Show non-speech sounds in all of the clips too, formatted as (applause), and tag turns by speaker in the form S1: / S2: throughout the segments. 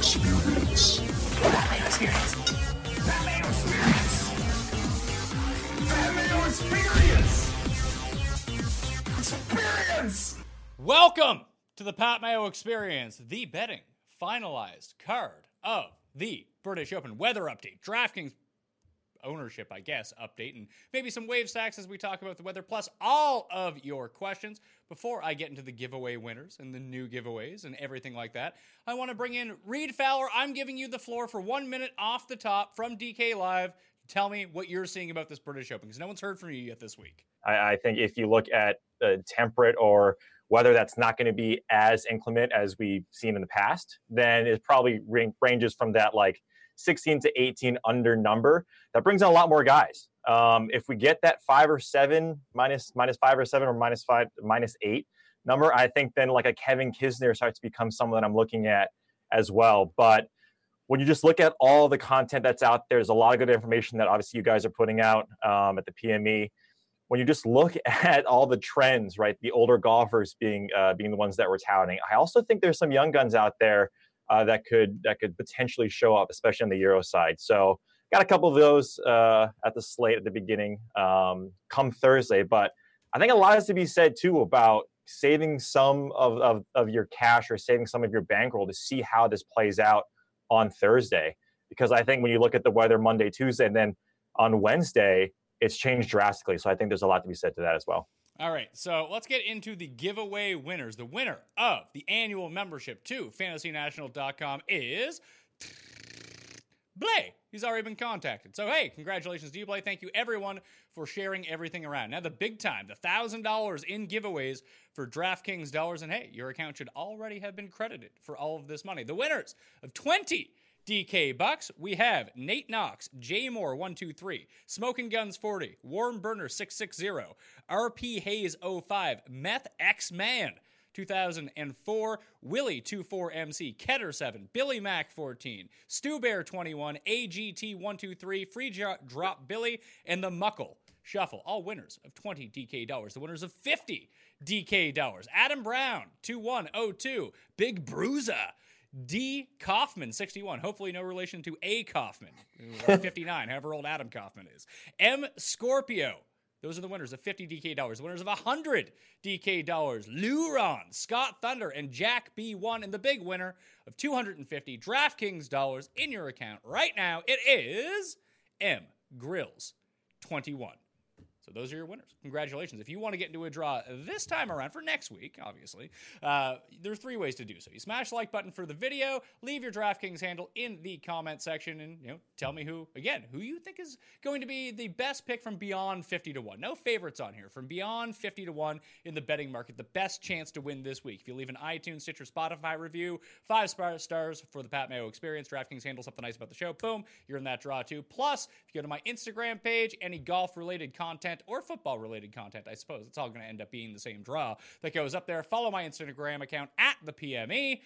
S1: Experience.
S2: Mayo Experience. Experience. Mayo Experience. Experience.
S3: Welcome to the Pat Mayo Experience, the betting finalized card of the British Open weather update, DraftKings ownership, I guess, update, and maybe some wave stacks as we talk about the weather, plus all of your questions. Before I get into the giveaway winners and the new giveaways and everything like that, I want to bring in Reed Fowler. I'm giving you the floor for one minute off the top from DK Live. Tell me what you're seeing about this British Open because no one's heard from you yet this week.
S4: I, I think if you look at uh, temperate or weather that's not going to be as inclement as we've seen in the past, then it probably ranges from that like 16 to 18 under number. That brings in a lot more guys. Um, if we get that five or seven minus minus five or seven or minus five minus eight number, I think then like a Kevin Kisner starts to become someone that I'm looking at as well. But when you just look at all the content that's out there, there's a lot of good information that obviously you guys are putting out um, at the PME. When you just look (laughs) at all the trends, right, the older golfers being uh, being the ones that we're touting, I also think there's some young guns out there uh, that could that could potentially show up, especially on the Euro side. So got a couple of those uh, at the slate at the beginning um, come Thursday. But I think a lot has to be said too about saving some of, of, of your cash or saving some of your bankroll to see how this plays out on Thursday. Because I think when you look at the weather Monday, Tuesday, and then on Wednesday, it's changed drastically. So I think there's a lot to be said to that as well.
S3: All right, so let's get into the giveaway winners. The winner of the annual membership to fantasynational.com is Blay. He's already been contacted. So, hey, congratulations to you, Blay. Thank you, everyone, for sharing everything around. Now, the big time, the $1,000 in giveaways for DraftKings dollars. And hey, your account should already have been credited for all of this money. The winners of 20 DK Bucks, we have Nate Knox, J Moore 123, Smoking Guns 40, Warren Burner 660, RP Hayes 05, Meth X Man 2004, Willie 24MC, Ketter 7, Billy Mac 14, Stu Bear 21, AGT 123, Free Drop Billy, and the Muckle Shuffle. All winners of 20 DK dollars. The winners of 50 DK dollars. Adam Brown 2102, Big Bruiser D. Kaufman, 61. Hopefully, no relation to A. Kaufman, (laughs) 59, however old Adam Kaufman is. M. Scorpio. Those are the winners of 50 DK dollars. The winners of 100 DK dollars. Luron, Scott Thunder, and Jack B1. And the big winner of 250 DraftKings dollars in your account right now. It is M. Grills, 21. So those are your winners. Congratulations. If you want to get into a draw this time around for next week, obviously, uh, are three ways to do so. You smash the like button for the video, leave your DraftKings handle in the comment section, and you know, tell me who again who you think is going to be the best pick from beyond 50 to one. No favorites on here. From beyond 50 to one in the betting market, the best chance to win this week. If you leave an iTunes, Stitcher, Spotify review, five stars for the Pat Mayo Experience. DraftKings handle something nice about the show. Boom, you're in that draw too. Plus, if you go to my Instagram page, any golf related content content or football related content, I suppose. It's all going to end up being the same draw that goes up there. Follow my Instagram account at the PME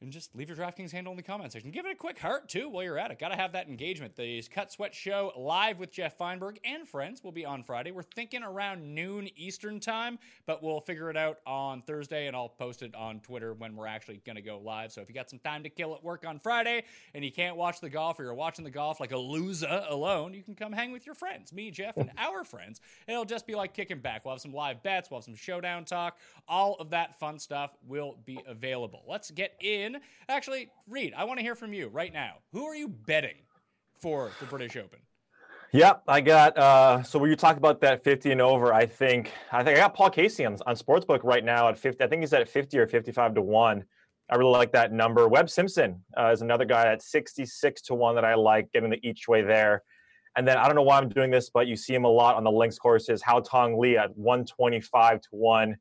S3: and just leave your DraftKings handle in the comment section. Give it a quick heart too while you're at it. Got to have that engagement. The Cut Sweat Show live with Jeff Feinberg and friends will be on Friday. We're thinking around noon Eastern time, but we'll figure it out on Thursday and I'll post it on Twitter when we're actually going to go live. So if you got some time to kill at work on Friday and you can't watch the golf or you're watching the golf like a loser alone, you can come hang with your friends, me, Jeff, and our friends. It'll just be like kicking back. We'll have some live bets, we'll have some showdown talk. All of that fun stuff will be available. Let's get in Actually, Reed, I want to hear from you right now. Who are you betting for the British Open?
S4: Yep, I got. Uh, so when you talk about that 50 and over, I think I think I got Paul Casey on, on Sportsbook right now at 50. I think he's at 50 or 55 to one. I really like that number. Webb Simpson uh, is another guy at 66 to one that I like, getting the each way there. And then I don't know why I'm doing this, but you see him a lot on the links courses. Haotong Li at 125 to one.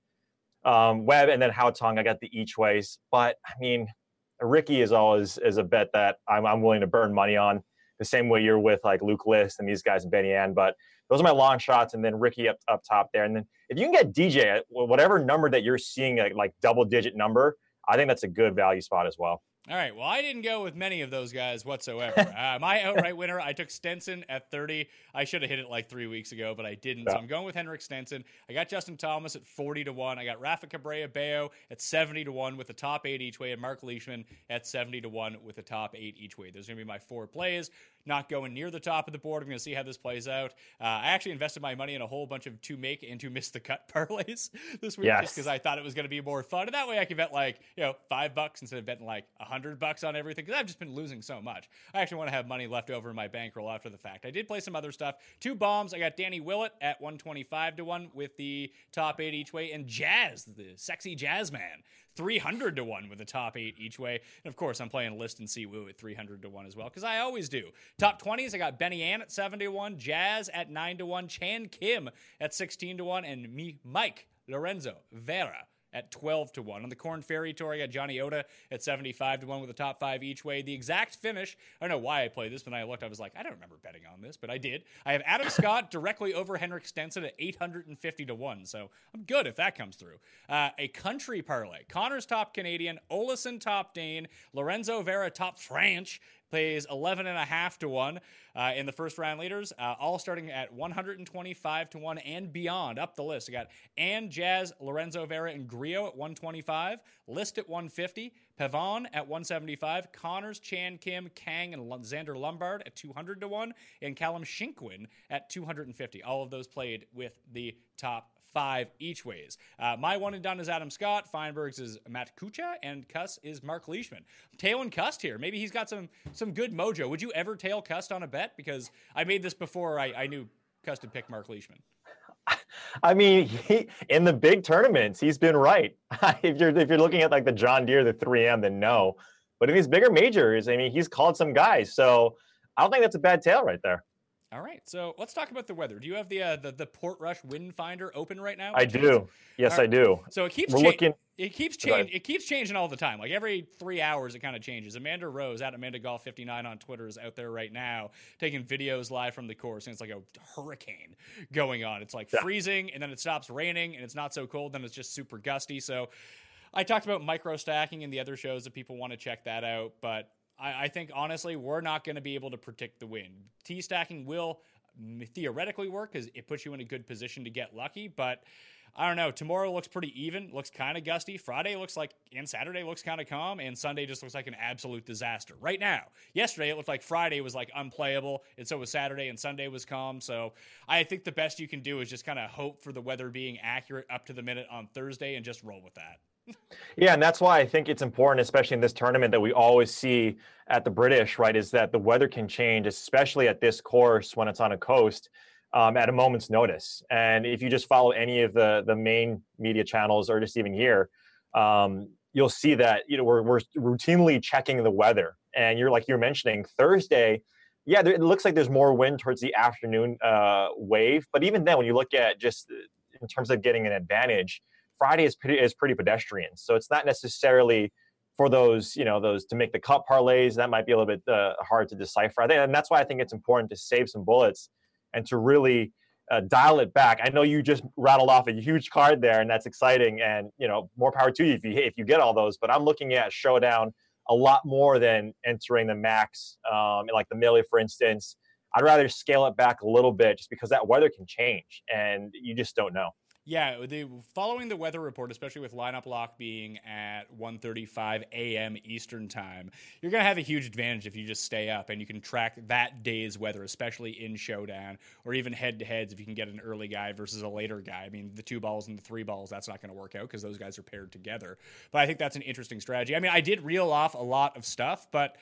S4: Um, Webb and then Hao Tong. I got the each ways. But I mean, Ricky is always is a bet that I'm, I'm willing to burn money on. The same way you're with like Luke List and these guys and Benny An. But those are my long shots, and then Ricky up up top there. And then if you can get DJ at whatever number that you're seeing, like, like double digit number, I think that's a good value spot as well.
S3: All right. Well, I didn't go with many of those guys whatsoever. (laughs) uh, my outright winner, I took Stenson at 30. I should have hit it like three weeks ago, but I didn't. Yeah. So I'm going with Henrik Stenson. I got Justin Thomas at 40 to 1. I got Rafa Cabrera Bello at 70 to 1 with the top eight each way, and Mark Leishman at 70 to 1 with the top eight each way. Those are going to be my four plays not going near the top of the board. I'm going to see how this plays out. Uh, I actually invested my money in a whole bunch of to make and to miss the cut (laughs) parlays this week
S4: yes.
S3: just because I thought it was going to be more fun. And that way I can bet like, you know, five bucks instead of betting like a hundred bucks on everything because I've just been losing so much. I actually want to have money left over in my bankroll after the fact. I did play some other stuff. Two bombs. I got Danny Willett at 125 to 1 with the top eight each way and Jazz, the sexy jazz man, 300 to 1 with the top eight each way. And of course, I'm playing List and Si Woo at 300 to 1 as well, because I always do. Top 20s, I got Benny An at 70 to 1, Jazz at 9 to 1, Chan Kim at 16 to 1, and me, Mike Lorenzo Vera at 12 to 1. On the Corn Ferry Tour, I got Johnny Oda at 75 to 1 with a top five each way. The exact finish, I don't know why I played this, but I looked, I was like, I don't remember betting on this, but I did. I have Adam (laughs) Scott directly over Henrik Stenson at 850 to 1. So I'm good if that comes through. Uh, a country parlay. Conners top Canadian, Olesen top Dane, Lorenzo Vera top French, plays 11 and a half to 1 uh, in the first round leaders, uh, all starting at 125 to 1 and beyond up the list. I got An, Jazz, Lorenzo Vera, and Grillo at 125, List at 150, Pavon at 175, Conners, Chan Kim, Kang, and Zander Lombard at 200 to 1, and Callum Shinkwin at 250. All of those played with the top five each ways. Uh, my one and done is Adam Scott. Feinberg's is Matt Kuchar, and Cuss is Mark Leishman. Tailing Cust here. Maybe he's got some some good mojo. Would you ever tail Cust on a bet? Because I made this before I, I knew Cust would pick Mark Leishman. (laughs)
S4: I mean, he, in the big tournaments, he's been right. (laughs) if you're if you're looking at like the John Deere, the 3M, then no. But in these bigger majors, I mean, he's called some guys. So I don't think that's a bad tail right there.
S3: All right, so let's talk about the weather. Do you have the uh, the, the Portrush Wind Finder open right now?
S4: I do. Yes, right. I do.
S3: So it keeps We're cha- looking. It keeps changing. It keeps changing all the time. Like every three hours, it kind of changes. Amanda Rose at Amanda Golf 59 on Twitter is out there right now taking videos live from the course, and it's like a hurricane going on. It's like yeah. freezing, and then it stops raining, and it's not so cold. Then it's just super gusty. So I talked about micro stacking in the other shows if people want to check that out, but I, I think honestly, we're not going to be able to predict the win. T stacking will mm, theoretically work because it puts you in a good position to get lucky, but. I don't know. Tomorrow looks pretty even. Looks kind of gusty. Friday looks like, and Saturday looks kind of calm, and Sunday just looks like an absolute disaster. Right now, yesterday it looked like Friday was like unplayable, and so was Saturday, and Sunday was calm. So I think the best you can do is just kind of hope for the weather being accurate up to the minute on Thursday and just roll with that
S4: yeah, and that's why I think it's important, especially in this tournament, that we always see at the British, right, is that the weather can change, especially at this course when it's on a coast, um, at a moment's notice. And if you just follow any of the the main media channels or just even here, um, you'll see that you know we're we're routinely checking the weather. And you're like you're mentioning Thursday. Yeah, there, it looks like there's more wind towards the afternoon uh, wave, but even then, when you look at just in terms of getting an advantage, Friday is pretty is pretty pedestrian. So it's not necessarily for those you know those to make the cut parlays. That might be a little bit uh, hard to decipher. and that's why I think it's important to save some bullets and to really uh, dial it back. I know you just rattled off a huge card there, and that's exciting. And you know, more power to you if you if you get all those. But I'm looking at showdown a lot more than entering the max, um, like the Millie, for instance. I'd rather scale it back a little bit just because that weather can change, and you just don't know.
S3: Yeah, the following the weather report, especially with lineup lock being at 1:35 a.m. Eastern time, you're going to have a huge advantage if you just stay up and you can track that day's weather, especially in showdown or even head to heads if you can get an early guy versus a later guy. I mean, the two balls and the three balls, that's not going to work out because those guys are paired together. But I think that's an interesting strategy. I mean, I did reel off a lot of stuff, but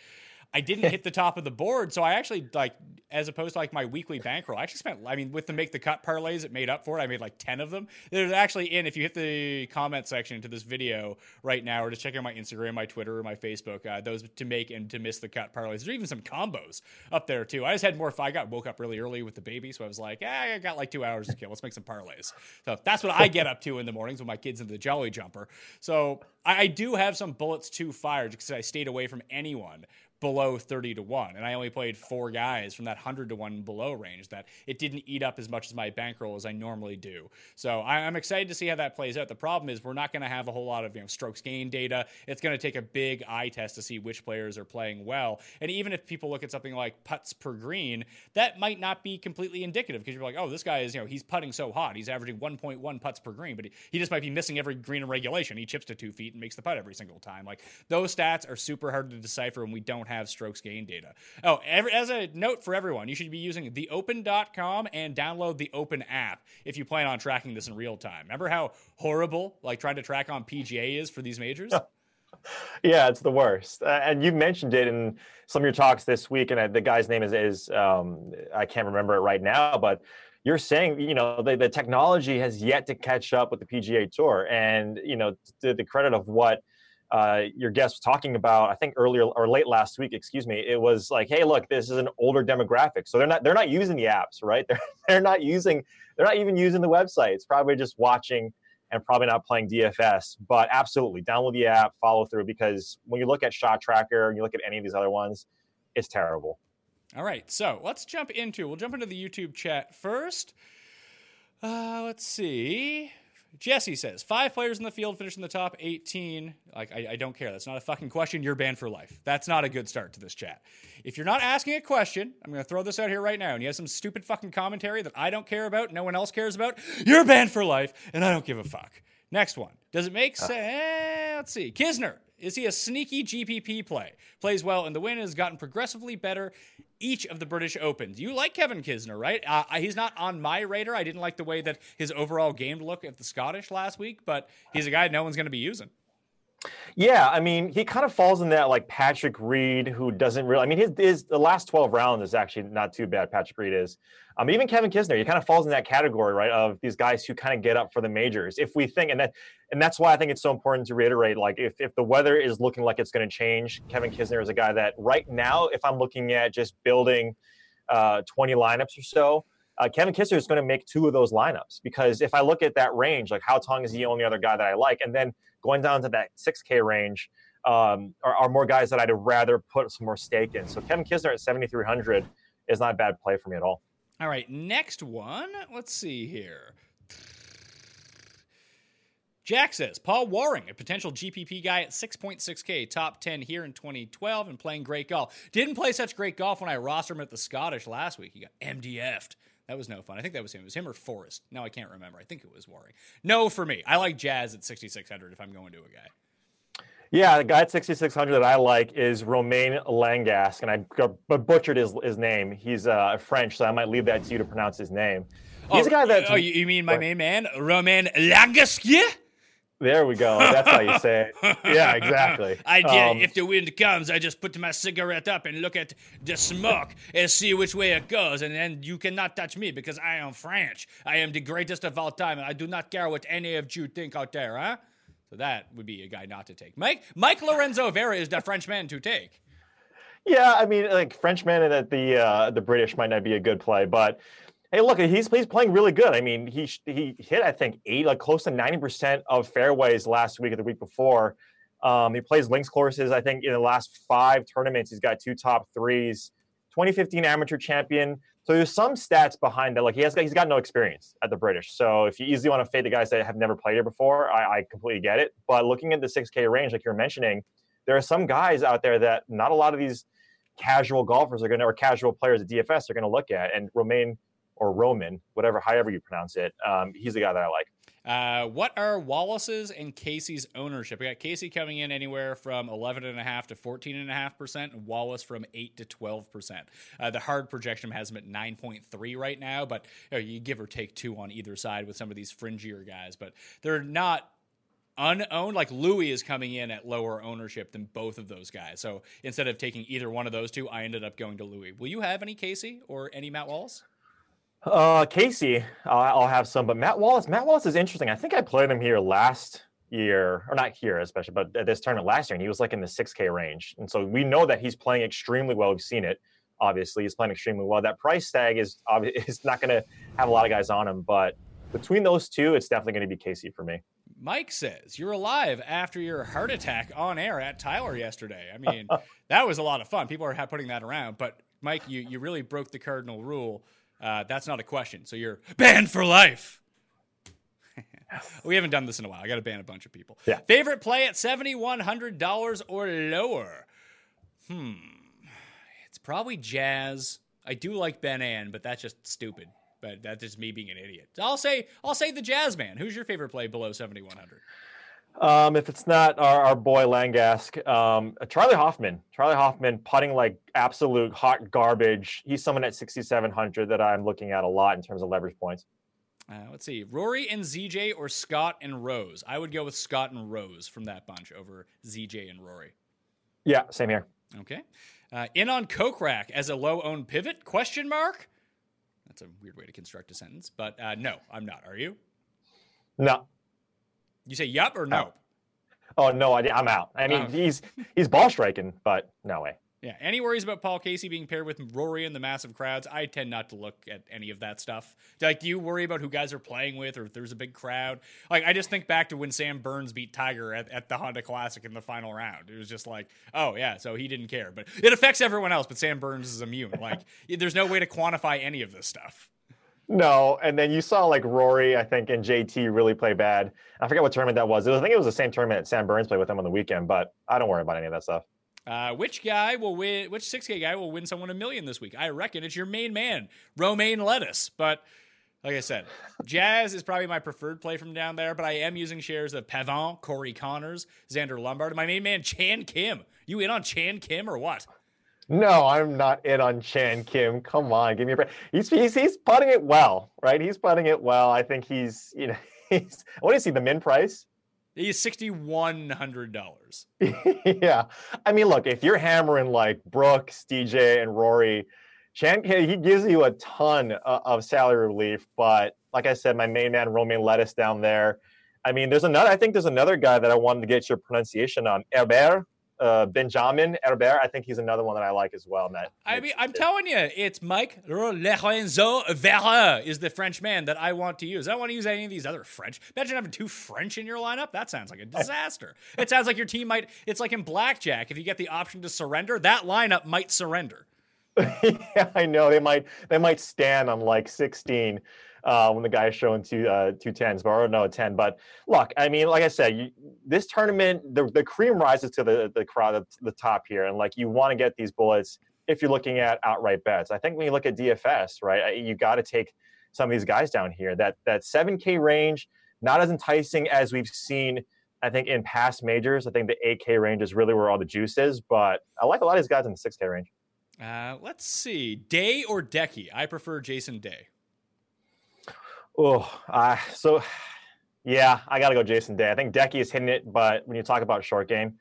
S3: I didn't hit the top of the board, so I actually like as opposed to like my weekly bankroll. I actually spent. I mean, with the make the cut parlays, it made up for it. I made like ten of them. There's actually in if you hit the comment section to this video right now, or just check out my Instagram, my Twitter, or my Facebook. Uh, those to make and to miss the cut parlays. There's even some combos up there too. I just had more. I got woke up really early with the baby, so I was like, eh, I got like two hours to kill. Let's make some parlays. So that's what I get up to in the mornings with my kids into the Jolly Jumper. So I, I do have some bullets to fire because I stayed away from anyone below 30 to 1 and i only played four guys from that 100 to 1 below range that it didn't eat up as much as my bankroll as i normally do. So i'm excited to see how that plays out. The problem is we're not going to have a whole lot of you know strokes gain data. It's going to take a big eye test to see which players are playing well. And even if people look at something like putts per green that might not be completely indicative because you're like oh this guy is you know he's putting so hot. He's averaging 1.1 putts per green but he, he just might be missing every green in regulation. He chips to two feet and makes the putt every single time. Like those stats are super hard to decipher and we don't have strokes gain data. Oh, every, as a note for everyone, you should be using theopen.com and download the Open app if you plan on tracking this in real time. Remember how horrible like trying to track on PGA is for these majors? (laughs)
S4: yeah, it's the worst. Uh, and you mentioned it in some of your talks this week, and uh, the guy's name is is um, I can't remember it right now, but you're saying you know the, the technology has yet to catch up with the PGA Tour, and you know to the credit of what uh, your guest was talking about, I think earlier or late last week, excuse me, it was like, hey, look, this is an older demographic, so they're not they're not using the apps, right? (laughs) They're they're not using they're not even using the website. It's probably just watching and probably not playing DFS. But absolutely, download the app, follow through because when you look at Shot Tracker and you look at any of these other ones, it's terrible.
S3: All right, so let's jump into we'll jump into the YouTube chat first. Uh, let's see. Jesse says five players in the field finish in the top 18. Like, I, I, don't care. That's not a fucking question. You're banned for life. That's not a good start to this chat. If you're not asking a question, I'm going to throw this out here right now, and you have some stupid fucking commentary that I don't care about, no one else cares about, you're banned for life, and I don't give a fuck. Next one. Does it make sense? Uh. Let's see. Kisner. Is he a sneaky GPP play? Plays well in the win, has gotten progressively better each of the British Opens. You like Kevin Kisner, right? Uh, he's not on my radar. I didn't like the way that his overall game looked at the Scottish last week, but he's a guy no one's going to be using.
S4: Yeah, I mean, he kind of falls in that like Patrick Reed, who doesn't really. I mean, his, his the last twelve rounds is actually not too bad. Patrick Reed is. Um, even Kevin Kisner, he kind of falls in that category, right? Of these guys who kind of get up for the majors. If we think, and that, and that's why I think it's so important to reiterate, like if if the weather is looking like it's going to change, Kevin Kisner is a guy that right now, if I'm looking at just building uh, 20 lineups or so, uh, Kevin Kisner is going to make two of those lineups because if I look at that range, like how Tong is the only other guy that I like, and then going down to that 6K range um, are, are, more guys that I'd rather put some more stake in. So Kevin Kisner at 7,300 is not a bad play for me at all.
S3: All right, next one. Let's see here. Jack says Paul Waring, a potential GPP guy at 6.6K, top 10 here in 2012 and playing great golf. Didn't play such great golf when I rostered him at the Scottish last week. He got MDF'd. That was no fun. I think that was him. It was him or Forrest. Now I can't remember. I think it was Waring. No for me. I like Jazz at 6,600 if I'm going to a guy.
S4: Yeah, the guy at 6,600 that I like is Romain Langasque, and I butchered his, his name. He's uh, French, so I might leave that to you to pronounce his name. He's
S3: oh, a guy that. Oh, you mean my main man, Romain Langasque?
S4: There we go. That's how you say it. Yeah, (laughs) exactly.
S3: I did. Um, if the wind comes, I just put my cigarette up and look at the smoke and see which way it goes, and then you cannot touch me because I am French. I am the greatest of all time, and I do not care what any of you think out there, huh? So that would be a guy not to take. Mike Mike Lorenzo Vera is the Frenchman to take.
S4: Yeah, I mean, like Frenchman and the uh, the British might not be a good play, but Hey, look, he's he's playing really good. I mean, he he hit I think eight, like close to ninety percent of fairways last week or the week before. Um, he plays links courses. I think in the last five tournaments, he's got two top threes. 2015 amateur champion. So there's some stats behind that. Like he has, he's got no experience at the British. So if you easily want to fade the guys that have never played here before, I, I completely get it. But looking at the 6K range, like you're mentioning, there are some guys out there that not a lot of these casual golfers are going to, or casual players at DFS are going to look at. And Romain or Roman, whatever, however you pronounce it. Um, he's the guy that I like.
S3: Uh, what are Wallace's and Casey's ownership? We got Casey coming in anywhere from 11.5 to 14.5%, and Wallace from 8 to 12%. Uh, the hard projection has him at 9.3 right now, but you, know, you give or take two on either side with some of these fringier guys, but they're not unowned. Like Louis is coming in at lower ownership than both of those guys. So instead of taking either one of those two, I ended up going to Louis. Will you have any Casey or any Matt Wallace?
S4: Uh, Casey, I'll have some, but Matt Wallace. Matt Wallace is interesting. I think I played him here last year, or not here especially, but at this tournament last year, and he was like in the 6K range. And so we know that he's playing extremely well. We've seen it. Obviously, he's playing extremely well. That price tag is (laughs) is not going to have a lot of guys on him, but between those two, it's definitely going to be Casey for me.
S3: Mike says you're alive after your heart attack on air at Tyler yesterday. I mean, (laughs) that was a lot of fun. People are putting that around, but Mike, you you really broke the cardinal rule. Uh, that's not a question. So you're banned for life. (laughs) we haven't done this in a while. I got to ban a bunch of people.
S4: Yeah.
S3: Favorite play at seventy one hundred dollars or lower. Hmm. It's probably Jazz. I do like Ben An, but that's just stupid but that's just me being an idiot. I'll say I'll say the Jazz man. Who's your favorite play below 7100?
S4: Um, if it's not our, our boy Langasque, um, Charley Hoffman. Charley Hoffman putting like absolute hot garbage. He's someone at 6,700 that I'm looking at a lot in terms of leverage points.
S3: Uh, let's see, Rory and ZJ or Scott and Rose. I would go with Scott and Rose from that bunch over ZJ and Rory.
S4: Yeah, same here.
S3: Okay. Uh, in on Kokrak as a low owned pivot? Question mark. That's a weird way to construct a sentence, but uh, no, I'm not. Are you?
S4: No.
S3: You say yup or no?
S4: Oh. oh no, I, am out. I mean, oh. he's he's ball striking, but no way.
S3: Yeah. Any worries about Paul Casey being paired with Rory in the massive crowds? I tend not to look at any of that stuff. Like, do you worry about who guys are playing with or if there's a big crowd? Like, I just think back to when Sam Burns beat Tiger at, at the Honda Classic in the final round. It was just like, oh, yeah, so he didn't care. But it affects everyone else, but Sam Burns is immune. Like, (laughs) there's no way to quantify any of this stuff.
S4: No, and then you saw like Rory, I think, and JT really play bad. I forget what tournament that was. I think it was the same tournament Sam Burns played with them on the weekend, but I don't worry about any of that stuff.
S3: Uh, which guy will win? Which 6K guy will win someone a million this week? I reckon it's your main man, Romaine Lettuce. But like I said, Jazz is probably my preferred play from down there. But I am using shares of Pavon, Corey Conners, Zander Lombard, my main man Chan Kim. You in on Chan Kim or what?
S4: No, I'm not in on Chan Kim. Come on, give me a break. He's he's he's putting it well, right? He's putting it well. I think he's you know (laughs) he's what is he the min price?
S3: He's sixty one hundred dollars. (laughs)
S4: yeah, I mean, look, if you're hammering like Brooks, DJ, and Rory, Chan Kim, he gives you a ton uh, of salary relief. But like I said, my main man Romain Lettuce down there. I mean, there's another. I think there's another guy that I wanted to get your pronunciation on. Herbert uh, Benjamin Herbert. I think he's another one that I like as well. Matt.
S3: I mean, I'm telling you, it's Mike Lorenzo Vera is the French man that I want to use. I don't want to use any of these other French. Imagine having two French in your lineup. That sounds like a disaster. (laughs) it sounds like your team might. It's like in blackjack. If you get the option to surrender, that lineup might surrender. (laughs)
S4: yeah, I know they might. They might stand on like 16 uh, when the guy is showing two uh, two tens, but or no ten. But look, I mean, like I said, you, this tournament, the the cream rises to the the crowd the top here, and like you want to get these bullets if you're looking at outright bets. I think when you look at DFS, right, you got to take some of these guys down here. That that seven K range, not as enticing as we've seen. I think in past majors, I think the 8K range is really where all the juice is. But I like a lot of these guys in the 6K range.
S3: Uh, let's see, Day or Decky. I prefer Jason Day.
S4: Oh, uh, so yeah, I got to go Jason Day. I think Decky is hitting it, but when you talk about short game,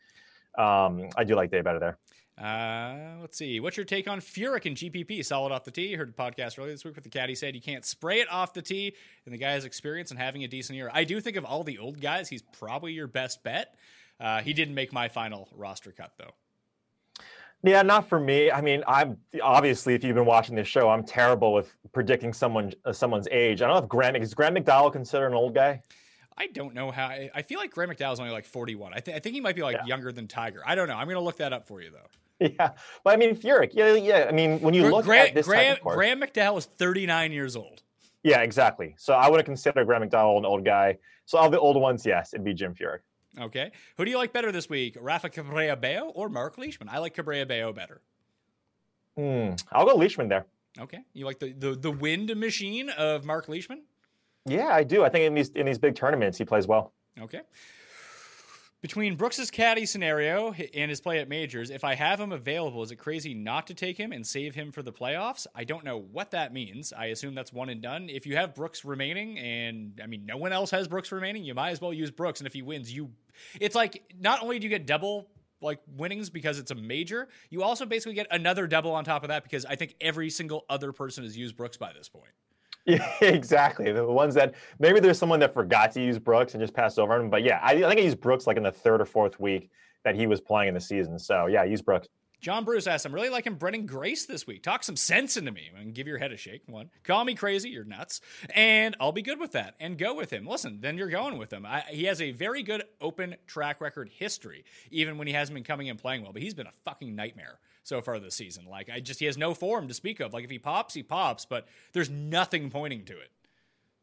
S4: um, I do like Day better there.
S3: Uh, let's see. What's your take on Furyk and GPP? Solid off the tee. heard the podcast earlier this week with the caddy said you can't spray it off the tee, and the guy has experience and having a decent year. I do think of all the old guys, he's probably your best bet. Uh, he didn't make my final roster cut though.
S4: Yeah, not for me. I mean, I'm obviously if you've been watching this show, I'm terrible with predicting someone uh, someone's age. I don't know if Grant is Grant McDowell considered an old guy.
S3: I don't know how. I feel like Grant McDowell is only like 41. I, th- I think he might be like yeah. younger than Tiger. I don't know. I'm going to look that up for you though. (laughs)
S4: Yeah, but I mean Furyk. Yeah, yeah. I mean, when you look
S3: Grant,
S4: at this
S3: Grant,
S4: course,
S3: Graeme McDowell is 39 years old.
S4: Yeah, exactly. So I wouldn't consider Graeme McDowell an old guy. So of the old ones, yes, it'd be Jim Furyk.
S3: Okay. Who do you like better this week, Rafa Cabrera Bello or Mark Leishman? I like Cabrera Bello better.
S4: Hmm. I'll go Leishman there.
S3: Okay, you like the, the the wind machine of Mark Leishman?
S4: Yeah, I do. I think in these in these big tournaments he plays well.
S3: Okay. Between Brooks's caddy scenario and his play at majors, if I have him available, is it crazy not to take him and save him for the playoffs? I don't know what that means. I assume that's one and done. If you have Brooks remaining, and I mean, no one else has Brooks remaining, you might as well use Brooks. And if he wins, you. It's like not only do you get double like winnings because it's a major, you also basically get another double on top of that because I think every single other person has used Brooks by this point. (laughs)
S4: Yeah, exactly. The ones that maybe there's someone that forgot to use Brooks and just passed over him. But yeah, I, I think I used Brooks like in the third or fourth week that he was playing in the season. So yeah, use Brooks.
S3: John Bruce asked, I'm really liking Branden Grace this week. Talk some sense into me and give your head a shake. One, call me crazy, you're nuts, and I'll be good with that and go with him. Listen, then you're going with him. I, he has a very good open track record history, even when he hasn't been coming and playing well, but he's been a fucking nightmare so far this season. Like, I just, he has no form to speak of. Like, if he pops, he pops, but there's nothing pointing to it.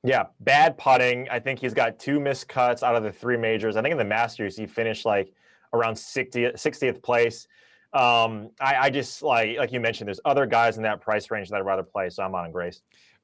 S4: Yeah, bad putting. I think he's got two missed cuts out of the three majors. I think in the Masters, he finished like around 60th, 60th place. Um, I, I, just like like you mentioned, there's other guys in that price range that I'd rather play, so I'm on Grace.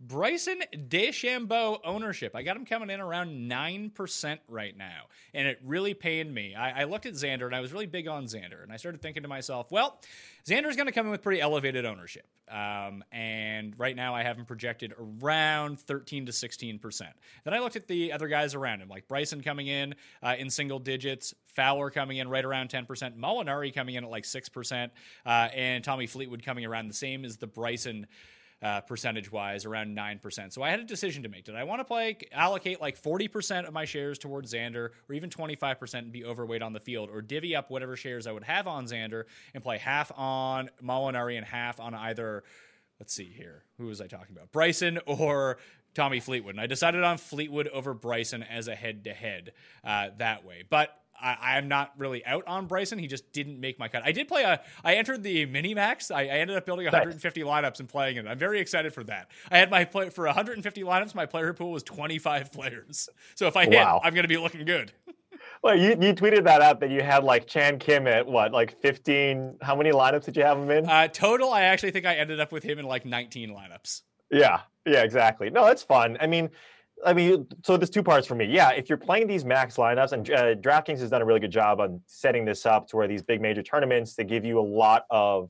S3: Bryson DeChambeau ownership. I got him coming in around 9% right now. And it really pained me. I, I, looked at Xander and I was really big on Xander. And I started thinking to myself, well, Xander's going to come in with pretty elevated ownership. Um, and right now I have him projected around 13 to 16%. Then I looked at the other guys around him, like Bryson coming in uh, in single digits, Fowler coming in right around 10%, Molinari coming in at like 6%, uh, and Tommy Fleetwood coming around the same as the Bryson uh, percentage wise, around 9%. So I had a decision to make. Did I want to play, allocate like 40% of my shares towards Xander, or even 25% and be overweight on the field, or divvy up whatever shares I would have on Xander and play half on Molinari and half on either, let's see here, who was I talking about? Bryson or Tommy Fleetwood. And I decided on Fleetwood over Bryson as a head to head that way. But I, am not really out on Bryson. He just didn't make my cut. I did play a. I entered the mini max. I, I ended up building 150 lineups and playing it. I'm very excited for that. I had my play for 150 lineups. My player pool was 25 players. (laughs) So if I hit, wow. I'm going to be looking good.
S4: Well, you, you tweeted that out that you had like Chan Kim at what, like 15? How many lineups did you have him in?
S3: Uh, total, I actually think I ended up with him in like 19 lineups.
S4: Yeah, yeah, exactly. No, it's fun. I mean, I mean, so there's two parts for me. Yeah, if you're playing these max lineups, and uh, DraftKings has done a really good job on setting this up to where these big major tournaments they give you a lot of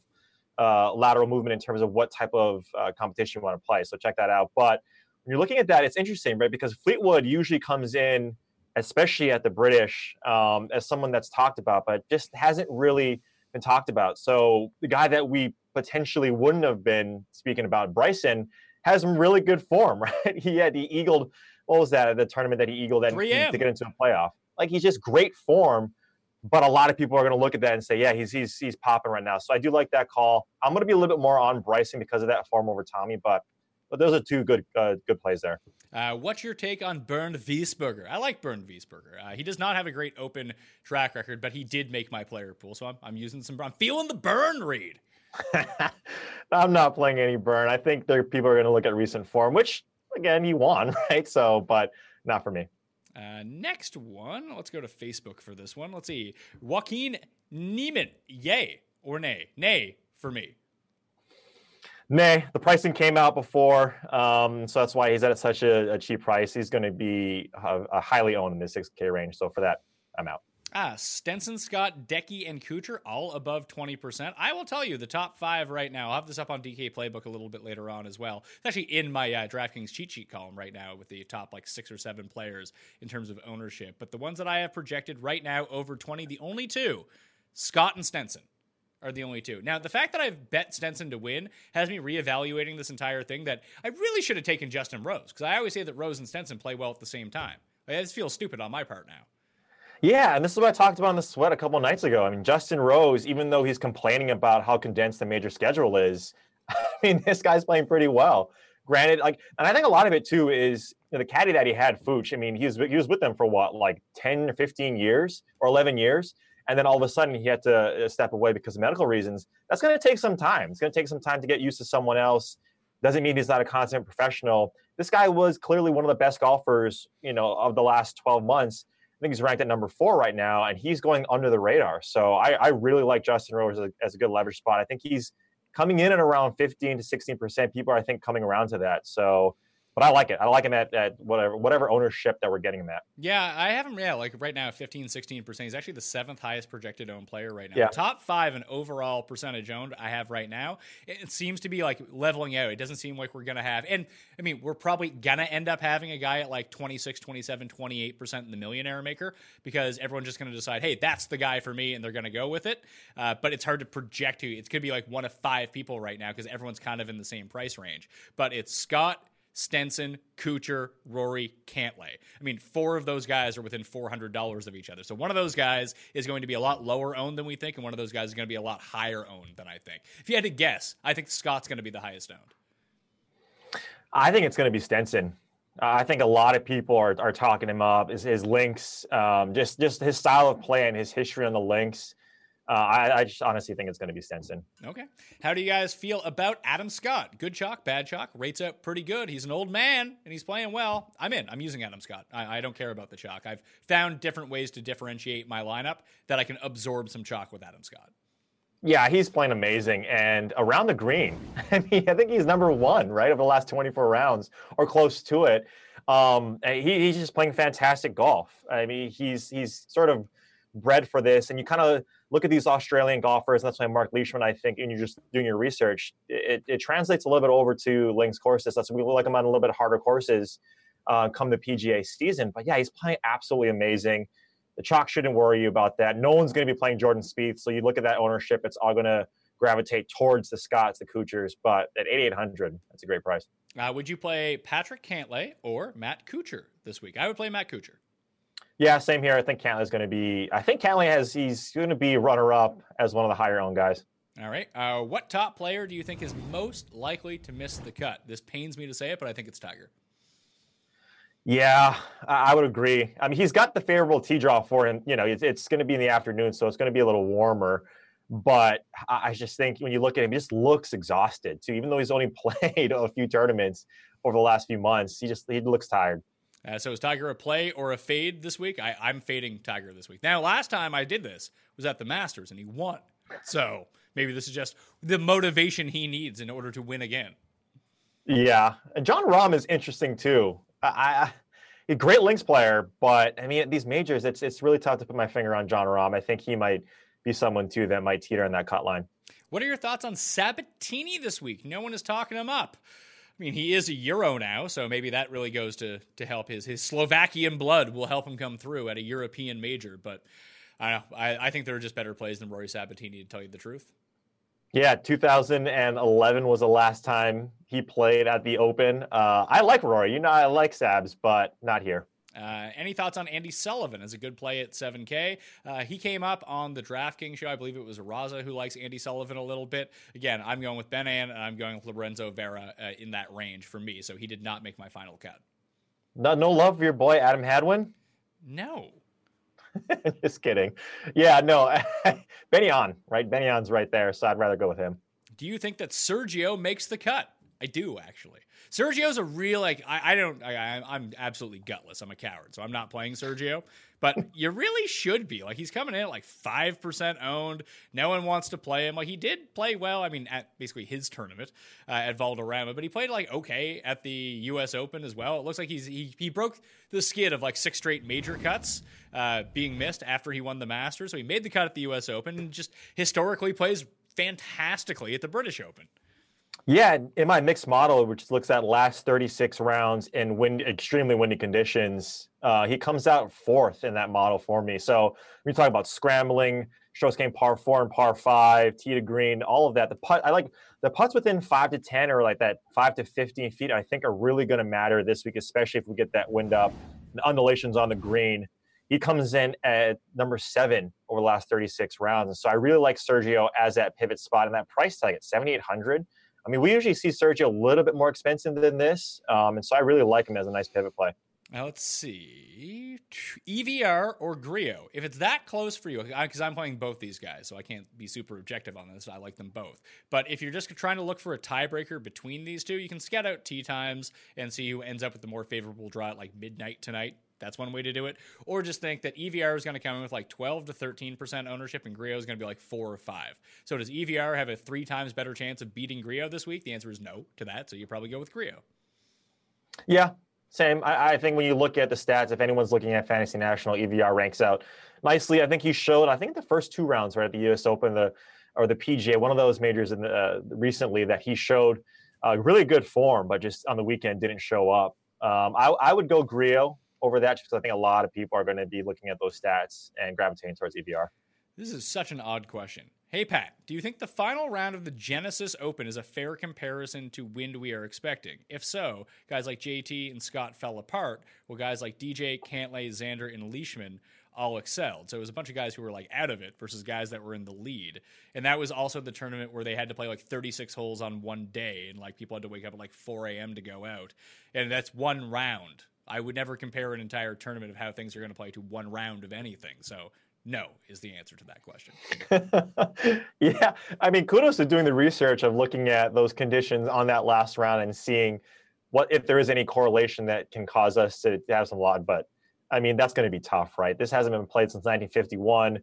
S4: uh, lateral movement in terms of what type of uh, competition you want to play. So check that out. But when you're looking at that, it's interesting, right? Because Fleetwood usually comes in, especially at the British, um, as someone that's talked about, but just hasn't really been talked about. So the guy that we potentially wouldn't have been speaking about, Bryson has some really good form, (laughs) right? He had he eagled what was that at the tournament that he eagled and to get into a playoff. Like he's just great form, but a lot of people are going to look at that and say, yeah, he's he's he's popping right now. So I do like that call. I'm going to be a little bit more on Bryson because of that form over Tommy, but but those are two good uh, good plays there.
S3: Uh, what's your take on Bernd Wiesberger? I like Bernd Wiesberger. Uh, he does not have a great open track record, but he did make my player pool, so I'm, I'm using some. I'm feeling the burn read. (laughs)
S4: I'm not playing any burn. I think there people are going to look at recent form, which again you won, (laughs) right? So, but not for me.
S3: Uh, next one, let's go to Facebook for this one. Let's see, Joaquin Niemann, yay or nay? Nay for me.
S4: Nay, the pricing came out before, um, so that's why he's at such a, a cheap price. He's going to be a, a highly owned in the 6K range. So for that, I'm out.
S3: Ah, Stenson, Scott, Decky, and Kuchar, all above 20%. I will tell you the top five right now. I'll have this up on DK Playbook a little bit later on as well. It's actually in my uh, DraftKings cheat sheet column right now with the top like six or seven players in terms of ownership. But the ones that I have projected right now over 20, the only two, Scott and Stenson are the only two. Now, the fact that I've bet Stenson to win has me reevaluating this entire thing that I really should have taken Justin Rose because I always say that Rose and Stenson play well at the same time. Like, this feels stupid on my part now.
S4: Yeah, and this is what I talked about in the sweat a couple nights ago. I mean, Justin Rose, even though he's complaining about how condensed the major schedule is, (laughs) I mean, this guy's playing pretty well. Granted, like, and I think a lot of it too is you know, the caddy that he had, Fooch. I mean, he was he was with them for what, like ten or fifteen years or eleven years, and then all of a sudden he had to uh, step away because of medical reasons. That's going to take some time. It's going to take some time to get used to someone else. Doesn't mean he's not a consummate professional. This guy was clearly one of the best golfers, you know, of the last twelve months think he's ranked at number four right now, and he's going under the radar. So I, I really like Justin Rose as a, as a, good leverage spot. I think he's coming in at around 15 to 16 percent. People are, I think, coming around to that. So but I like it. I like him at, at whatever whatever ownership that we're getting him at.
S3: Yeah, I have him. Yeah, like right now, 15, 16 percent. He's actually the seventh highest projected owned player right now.
S4: Yeah.
S3: Top five in overall percentage owned. I have right now. It, seems to be like leveling out. It doesn't seem like we're gonna have. And I mean, we're probably gonna end up having a guy at like 26, 27, 28 percent in the millionaire maker because everyone's just gonna decide, hey, that's the guy for me, and they're gonna go with it. Uh, but it's hard to project who. It could be like one of five people right now because everyone's kind of in the same price range. But it's Scott. Stenson, Kuchar, Rory, Cantlay. I mean, four of those guys are within $400 of each other. So one of those guys is going to be a lot lower owned than we think, and one of those guys is going to be a lot higher owned than I think. If you had to guess, I think Scott's going to be the highest owned.
S4: I think it's going to be Stenson. I think a lot of people are, are talking him up. His, his links, um, just just his style of play and his history on the links. Uh, I, I just honestly think it's going to be Stenson.
S3: Okay. How do you guys feel about Adam Scott? Good chalk, bad chalk, rates out pretty good. He's an old man and he's playing well. I'm in. I'm using Adam Scott. I, I don't care about the chalk. I've found different ways to differentiate my lineup that I can absorb some chalk with Adam Scott.
S4: Yeah, he's playing amazing and around the green. (laughs) I mean, I think he's number one, right, over the last 24 rounds or close to it. Um, he, he's just playing fantastic golf. I mean, he's he's sort of bred for this, and you kind of look at these Australian golfers, and that's why Mark Leishman, I think, and you're just doing your research, it, it translates a little bit over to links courses. That's we look like him on a little bit harder courses uh, come the PGA season. But yeah, he's playing absolutely amazing. The chalk shouldn't worry you about that. No one's going to be playing Jordan Spieth, so you look at that ownership, it's all going to gravitate towards the Scots, the Kuchars. But at 8,800, that's a great price.
S3: Uh, would you play Patrick Cantlay or Matt Kuchar this week? I would play Matt Kuchar.
S4: Yeah, same here. I think Cantlay is going to be. I think Cantlay has. He's going to be runner up as one of the higher owned guys.
S3: All right. Uh, what top player do you think is most likely to miss the cut? This pains me to say it, but I think it's Tiger.
S4: Yeah, I would agree. I mean, he's got the favorable tee draw for him. You know, it's, it's going to be in the afternoon, so it's going to be a little warmer. But I just think when you look at him, he just looks exhausted too. Even though he's only (laughs) played a few tournaments over the last few months, he just he looks tired.
S3: Uh, so is Tiger a play or a fade this week? I, I'm fading Tiger this week. Now, last time I did this was at the Masters and he won. So maybe this is just the motivation he needs in order to win again.
S4: Yeah, and Jon Rahm is interesting too. I, I a great links player, but I mean at these majors, it's it's really tough to put my finger on Jon Rahm. I think he might be someone too that might teeter on that cut line.
S3: What are your thoughts on Sabatini this week? No one is talking him up. I mean, he is a Euro now, so maybe that really goes to to help his his Slovakian blood will help him come through at a European major. But I know. I, I think there are just better plays than Rory Sabatini, to tell you the truth.
S4: Yeah, 2011 was the last time he played at the Open. Uh, I like Rory. You know, I like Sabs, but not here.
S3: Uh, any thoughts on Andy Sullivan as a good play at 7K? Uh, he came up on the DraftKings show. I believe it was Raza who likes Andy Sullivan a little bit. Again, I'm going with Ben An and I'm going with Lorenzo Vera uh, in that range for me. So he did not make my final cut.
S4: No, no love for your boy Adam Hadwin.
S3: No. (laughs)
S4: Just kidding. Yeah, no. (laughs) Benny An, right? Benny An's right there, so I'd rather go with him.
S3: Do you think that Sergio makes the cut? I do actually. Sergio's a real like I, I don't I, I'm absolutely gutless. I'm a coward, so I'm not playing Sergio. But (laughs) you really should be like he's coming in at like five percent owned. No one wants to play him. Like he did play well. I mean, at basically his tournament uh, at Valderrama, but he played like okay at the U.S. Open as well. It looks like he's he he broke the skid of like six straight major cuts uh, being missed after he won the Masters. So he made the cut at the U.S. Open and just historically plays fantastically at the British Open.
S4: Yeah, in my mixed model, which looks at last 36 rounds in wind, extremely windy conditions, uh, he comes out fourth in that model for me. So we talk about scrambling, strokes game par four and par five, tee to green, all of that. The putt, I like the putts within five to 10 or like that five to 15 feet, I think are really going to matter this week, especially if we get that wind up, the undulations on the green. He comes in at number seven over the last 36 rounds. And so I really like Sergio as that pivot spot and that price tag at 7,800. I mean, we usually see Sergio a little bit more expensive than this, um, and so I really like him as a nice pivot play.
S3: Now let's see, EVR or Grillo. If it's that close for you, because I'm playing both these guys, so I can't be super objective on this. I like them both. But if you're just trying to look for a tiebreaker between these two, you can scout out tee times and see who ends up with the more favorable draw at like midnight tonight. That's one way to do it. Or just think that EVR is going to come in with like 12 to 13% ownership and Grillo is going to be like four or five. So does EVR have a three times better chance of beating Grillo this week? The answer is no to that. So you probably go with Grillo.
S4: Yeah, same. I, I, think when you look at the stats, if anyone's looking at Fantasy National, EVR ranks out nicely. I think he showed. I think the first two rounds, right at the U.S. Open, the or the PGA, one of those majors in the, uh, recently that he showed uh, really good form, but just on the weekend didn't show up. Um, I, I, would go Grillo over that just because I think a lot of people are going to be looking at those stats and gravitating towards EVR.
S3: This is such an odd question. Hey, Pat, do you think the final round of the Genesis Open is a fair comparison to wind we are expecting? If so, guys like JT and Scott fell apart, while guys like DJ, Cantlay, Xander, and Leishman all excelled. So it was a bunch of guys who were like out of it versus guys that were in the lead. And that was also the tournament where they had to play like 36 holes on one day, and like people had to wake up at like 4 a.m. to go out. And that's one round. I would never compare an entire tournament of how things are going to play to one round of anything. So no is the answer to that
S4: question. (laughs) yeah, I mean, kudos to doing the research of looking at those conditions on that last round and seeing what if there is any correlation that can cause us to, have some lot. But I mean, that's going to be tough, right? This hasn't been played since 1951.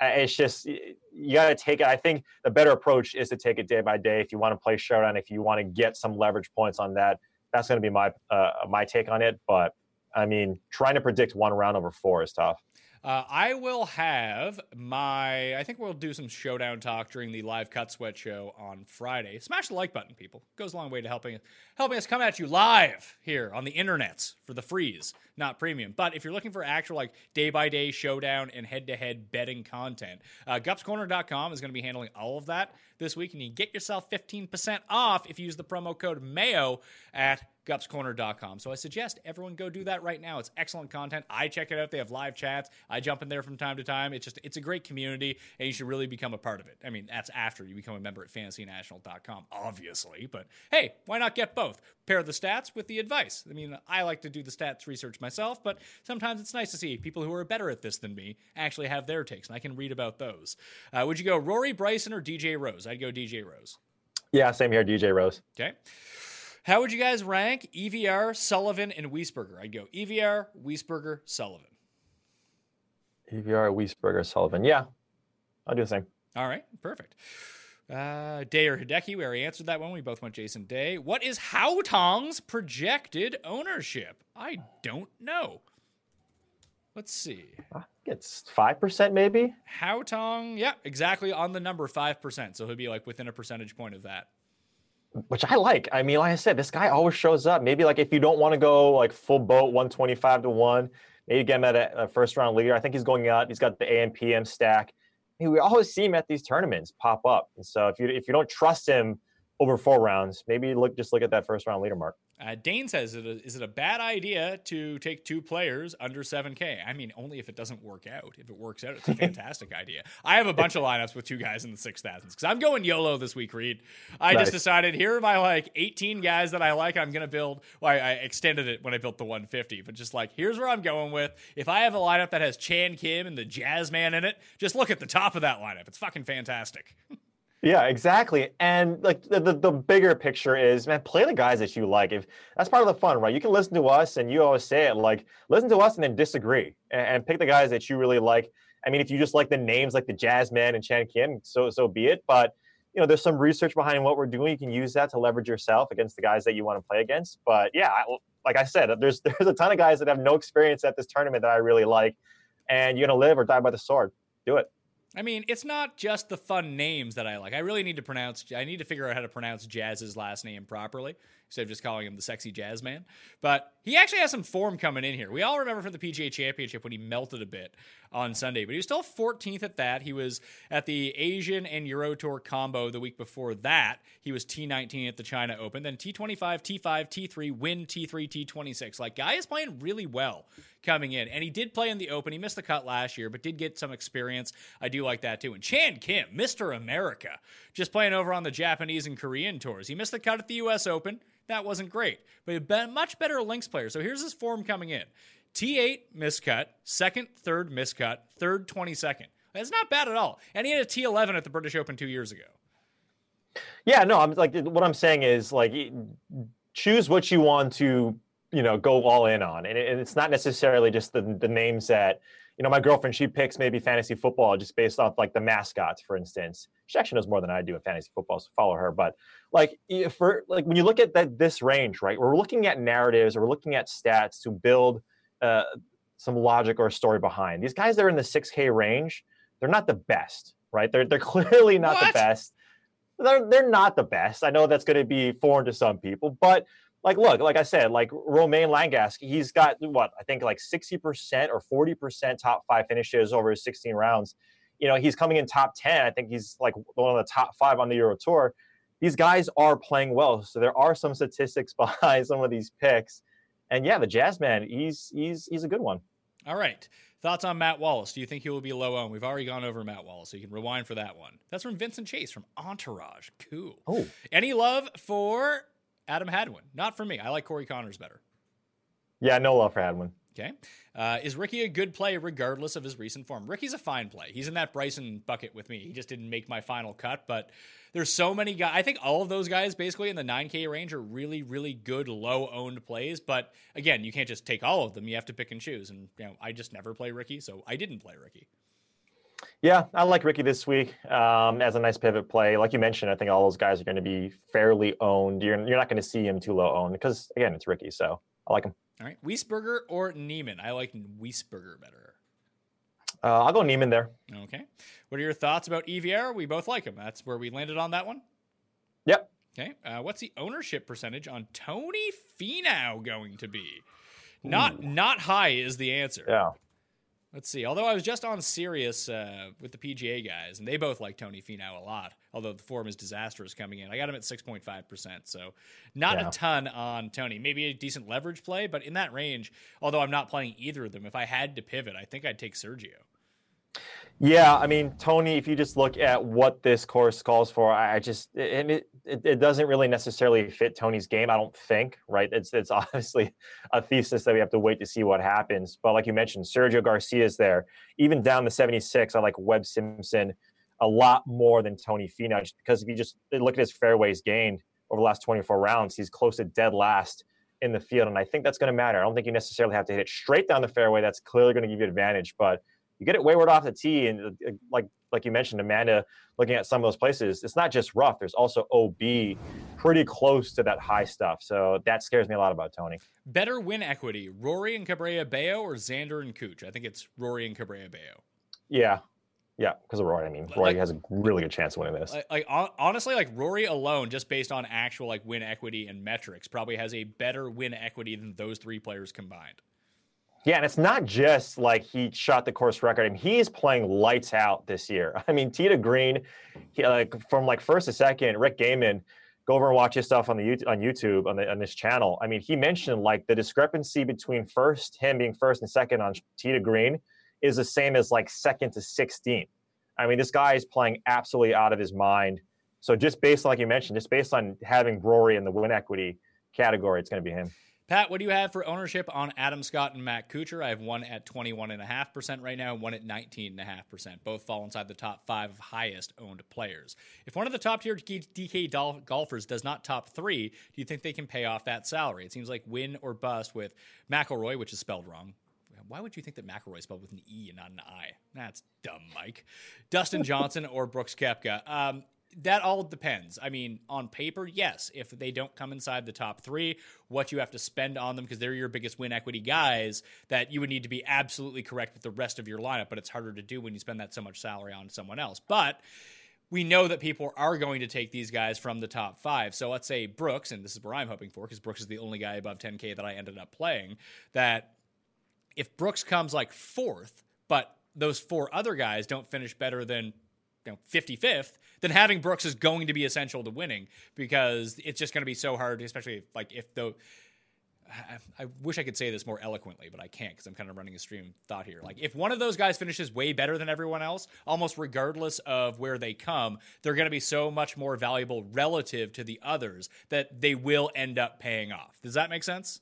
S4: It's just you got to take it. I think the better approach is to take it day by day. If you want to play showdown, if you want to get some leverage points on that, that's going to be my uh, my take on it. But I mean, trying to predict one round over four is tough.
S3: Uh, I will have my. I think we'll do some showdown talk during the live cut sweat show on Friday. Smash the like button, people. It goes a long way to helping helping us come at you live here on the internets for the freeze, not premium. But if you're looking for actual like day by day showdown and head to head betting content, uh, gupscorner.com is going to be handling all of that this week, and you get yourself 15% off if you use the promo code Mayo at gupscorner.com. So I suggest everyone go do that right now. It's excellent content. I check it out. They have live chats. I jump in there from time to time. It's just it's a great community and you should really become a part of it. I mean, that's after you become a member at fantasynational.com, obviously, but hey, why not get both? Pair the stats with the advice. I mean, I like to do the stats research myself, but sometimes it's nice to see people who are better at this than me actually have their takes and I can read about those. Uh, would you go Rory Bryson or DJ Rose? I'd go DJ Rose.
S4: Yeah, same here, DJ Rose.
S3: Okay. How would you guys rank EVR, Sullivan, and Wiesberger? I'd go EVR, Wiesberger, Sullivan.
S4: EVR, Wiesberger, Sullivan. Yeah, I'll do the same.
S3: All right, perfect. Uh, Day or Hideki, we already answered that one. We both went Jason Day. What is Haotong's projected ownership? I don't know. Let's see.
S4: It's five percent, maybe.
S3: Haotong, yeah, exactly on the number five percent. So he'll be like within a percentage point of that
S4: which I like. I mean, like I said, this guy always shows up. Maybe like if you don't want to go like full boat 125 to one, maybe get him at a, a first round leader. I think he's going out. He's got the AMPM stack. I mean, we always see him at these tournaments pop up. And so if you if you don't trust him over four rounds, maybe look just look at that first round leader mark.
S3: Uh, Dane says, is it a bad idea to take two players under 7K? I mean, only if it doesn't work out. If it works out, it's a (laughs) fantastic idea. I have a bunch of lineups with two guys in the 6,000s because I'm going YOLO this week, Reed. I nice. just decided here are my like 18 guys that I like. I'm going to build. Well, I, I, extended it when I built the 150, but just like, here's where I'm going with. If I have a lineup that has Chan Kim and the Jazz Man in it, just look at the top of that lineup. It's fucking fantastic. (laughs)
S4: Yeah, exactly. And like the, the, the bigger picture is, man, play the guys that you like. If that's part of the fun, right? You can listen to us, and you always say it like, listen to us and then disagree, and, and pick the guys that you really like. I mean, if you just like the names like the Jazzman and Chan Kim, so so be it. But you know, there's some research behind what we're doing. You can use that to leverage yourself against the guys that you want to play against. But yeah, like I said, there's (laughs) there's a ton of guys that have no experience at this tournament that I really like, and you're gonna live or die by the sword. Do it.
S3: I mean, it's not just the fun names that I like. I really need to pronounce. I need to figure out how to pronounce Jazz's last name properly instead of just calling him the sexy jazz man. But he actually has some form coming in here. We all remember from the PGA Championship when he melted a bit on Sunday, but he was still 14th at that. He was at the Asian and Euro Tour combo the week before that. He was T19 at the China Open, then T25, T5, T3, win T3, T26. Like, guy is playing really well coming in. And he did play in the Open. He missed the cut last year, but did get some experience. I do like that too. And Chan Kim, Mr. America, just playing over on the Japanese and Korean tours. He missed the cut at the US Open that wasn't great. But a much better links player. So here's his form coming in T8 miscut, second, third miscut, third, 22nd. That's not bad at all. And he had a T11 at the British Open two years ago.
S4: Yeah, no, I'm like, what I'm saying is like, choose what you want to, you know, go all in on. And, it's not necessarily just the, the names that, you know, my girlfriend, she picks maybe fantasy football just based off like the mascots, for instance. She actually knows more than I do in fantasy football, so follow her. But like for like when you look at that this range, right? We're looking at narratives or we're looking at stats to build uh, some logic or a story behind. These guys that are in the 6K range, they're not the best, right? They're they're (laughs) clearly not
S3: What?
S4: the best. They're they're not the best. I know that's going to be foreign to some people, but like look, like I said, like Romain Langasque, he's got what I think like 60% or 40% top five finishes over his 16 rounds. You know, he's coming in top 10. I think he's like one of the top five on the Euro Tour. These guys are playing well. So there are some statistics (laughs) behind some of these picks. And yeah, the Jazz man, he's he's he's a good one.
S3: All right. Thoughts on Matt Wallace? Do you think he will be low owned? We've already gone over Matt Wallace, so you can rewind for that one. That's from Vincent Chase from Entourage. Cool.
S4: Oh,
S3: Any love for Adam Hadwin? Not for me. I like Corey Conners better.
S4: yeah, no love for Hadwin.
S3: Okay. Uh, is Ricky a good play regardless of his recent form? Ricky's a fine play. He's in that Bryson bucket with me. He just didn't make my final cut, but there's so many guys. I think all of those guys basically in the 9K range are really, really good low owned plays. But again, you can't just take all of them. You have to pick and choose. And, you know, I just never play Ricky, so I didn't play Ricky.
S4: Yeah, I like Ricky this week um, as a nice pivot play. Like you mentioned, I think all those guys are going to be fairly owned. You're, you're not going to see him too low owned because, again, it's Ricky. So I like him.
S3: All right. Wiesberger or Niemann? I like Wiesberger better.
S4: Uh, I'll go Niemann there.
S3: Okay. What are your thoughts about EVR? We both like him. That's where we landed on that one.
S4: Yep.
S3: Okay. Uh, what's the ownership percentage on Tony Finau going to be? Not not high is the answer.
S4: Yeah.
S3: Let's see. Although I was just on Sirius uh, with the PGA guys, and they both like Tony Finau a lot. Although the form is disastrous coming in, I got him at six point five percent, so not
S4: Yeah.
S3: a ton on Tony. Maybe a decent leverage play, but in that range. Although I'm not playing either of them, if I had to pivot, I think I'd take Sergio.
S4: Yeah, I mean, Tony, if you just look at what this course calls for, I just it, it it doesn't really necessarily fit Tony's game. I don't think, right? It's it's (laughs) obviously a thesis that we have to wait to see what happens. But like you mentioned, Sergio Garcia is there. Even down the 76, I like Webb Simpson a lot more than Tony Finau, because if you just look at his fairways gained over the last 24 rounds, he's close to dead last in the field, and I think that's going to matter. I don't think you necessarily have to hit it straight down the fairway. That's clearly going to give you advantage, but you get it wayward off the tee, and uh, like like you mentioned, Amanda, looking at some of those places, it's not just rough. There's also OB, pretty close to that high stuff. So that scares me a lot about Tony.
S3: Better win equity: Rory and Cabrera Bello or Xander and Cooch? I think it's Rory and Cabrera Bello.
S4: Yeah, yeah, because of Rory. I mean, Rory
S3: Like-
S4: has a really good chance of winning this.
S3: Like, like honestly, like Rory alone, just based on actual like win equity and metrics, probably has a better win equity than those three players combined.
S4: Yeah, and it's not just like he shot the course record. I mean, he's playing lights out this year. (laughs) I mean, Tita Green, he, like from like first to second, Rick Gehman, go over and watch his stuff on the YouTube, on YouTube on the on this channel. I mean, he mentioned like the discrepancy between first him being first and second on Tita Green is the same as like second to 16. I mean, this guy is playing absolutely out of his mind. So just based on like you mentioned, just based on having Rory in the win equity category, it's going to be him.
S3: Pat, what do you have for ownership on Adam Scott and Matt Kuchar? I have one at 21.5% right now, and one at 19.5%. Both fall inside the top five of highest owned players. If one of the top tier DK golfers does not top three, do you think they can pay off that salary? It seems like win or bust with McElroy, which is spelled wrong. Why would you think that McElroy is spelled with an E and not an I? That's dumb, Mike. Dustin Johnson or Brooks Koepka. Um, that all depends. I mean, on paper, yes. If they don't come inside the top three, what you have to spend on them because they're your biggest win equity guys, that you would need to be absolutely correct with the rest of your lineup. But it's harder to do when you spend that so much salary on someone else. But we know that people are going to take these guys from the top five. So let's say Brooks, and this is where I'm hoping for because Brooks is the only guy above 10K that I ended up playing, that if Brooks comes like fourth, but those four other guys don't finish better than you know 55th, then having Brooks is going to be essential to winning because it's just going to be so hard, especially if, like if the. I, wish I could say this more eloquently, but I can't because I'm kind of running a stream thought here. Like, if one of those guys finishes way better than everyone else, almost regardless of where they come, they're going to be so much more valuable relative to the others that they will end up paying off. Does that make sense?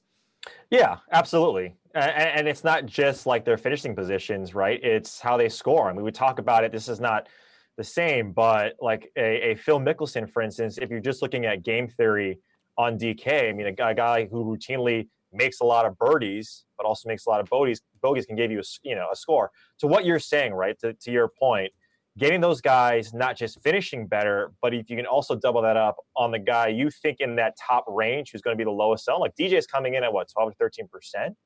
S4: Yeah, absolutely. And, and it's not just like their finishing positions, right? It's how they score. I mean, we talk about it. This is not the same, but like a, a Phil Mickelson, for instance, if you're just looking at game theory on DK, I mean, a guy, a guy who routinely makes a lot of birdies, but also makes a lot of bogeys. Bogeys can give you a you know a score. To what you're saying, right? To, to your point, getting those guys not just finishing better, but if you can also double that up on the guy you think in that top range who's going to be the lowest zone, like DJ is coming in at what 12 or 13 percent.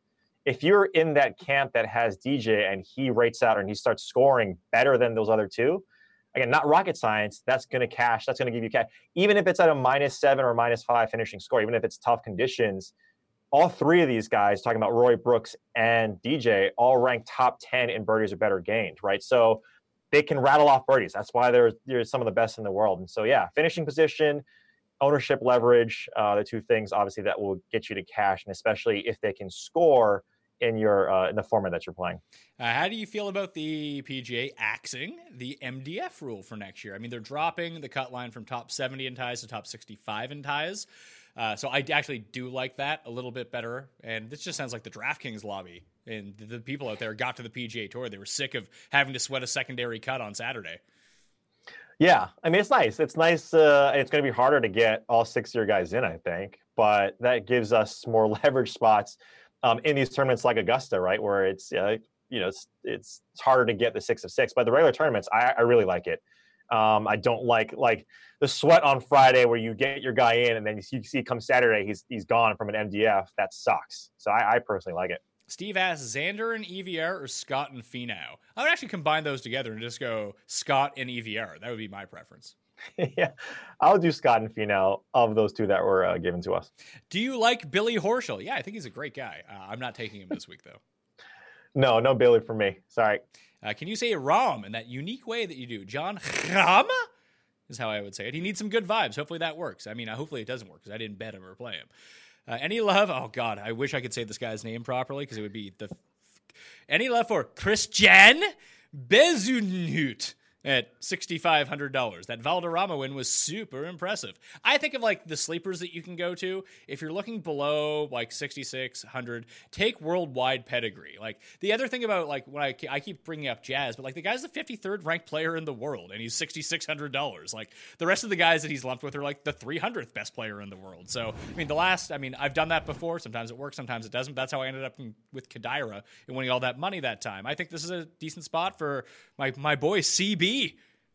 S4: If you're in that camp that has DJ and he rates out and he starts scoring better than those other two, again, not rocket science, that's going to cash. That's going to give you cash. Even if it's at a minus seven or minus five finishing score, even if it's tough conditions, all three of these guys, talking about Roy Brooks and DJ, all ranked top 10 in birdies or better gained, right? So they can rattle off birdies. That's why they're, they're some of the best in the world. And so, yeah, finishing position, ownership leverage, uh, the two things obviously that will get you to cash, and especially if they can score in your uh, in the format that you're playing.
S3: Uh, how do you feel about the PGA axing the MDF rule for next year? I mean, they're dropping the cut line from top 70 in ties to top 65 in ties. Uh, so I actually do like that a little bit better. And this just sounds like the DraftKings lobby and the people out there got to the PGA Tour. They were sick of having to sweat a secondary cut on Saturday.
S4: Yeah, I mean it's nice. It's nice. Uh, it's going to be harder to get all six of your guys in, I think, but that gives us more (laughs) leverage spots um, in these tournaments like Augusta, right, where it's uh, you know it's, it's, harder to get the six of six. But the regular tournaments, I, I really like it. Um, I don't like like the sweat on Friday where you get your guy in and then you see come Saturday he's he's gone from an MDF. That sucks. So I, I personally like it.
S3: Steve asks Xander and EVR or Scott and Finau. I would actually combine those together and just go Scott and EVR. That would be my preference. (laughs)
S4: yeah, I'll do Scott and Finau of those two that were uh, given to us.
S3: Do you like Billy Horschel? Yeah, I think he's a great guy. Uh, I'm not taking him this week though.
S4: no, no Billy for me. Sorry.
S3: Uh, can you say Rahm in that unique way that you do? Jon Rahm is how I would say it. He needs some good vibes. Hopefully that works. I mean, uh, hopefully it doesn't work because I didn't bet him or play him. Uh, any love? Oh God, I wish I could say this guy's name properly because it would be the. Any love for Christian Bezuidenhout? At $6,500. That Valderrama win was super impressive. I think of like the sleepers that you can go to. If you're looking below like 6,600, take worldwide pedigree. Like the other thing about like when I, I keep bringing up Jazz, but like the guy's the 53rd ranked player in the world and he's $6,600. Like the rest of the guys that he's lumped with are like the 300th best player in the world. So, I mean, the last, I mean, I've done that before. Sometimes it works, sometimes it doesn't. That's how I ended up in, with Kodaira and winning all that money that time. I think this is a decent spot for my, my boy CB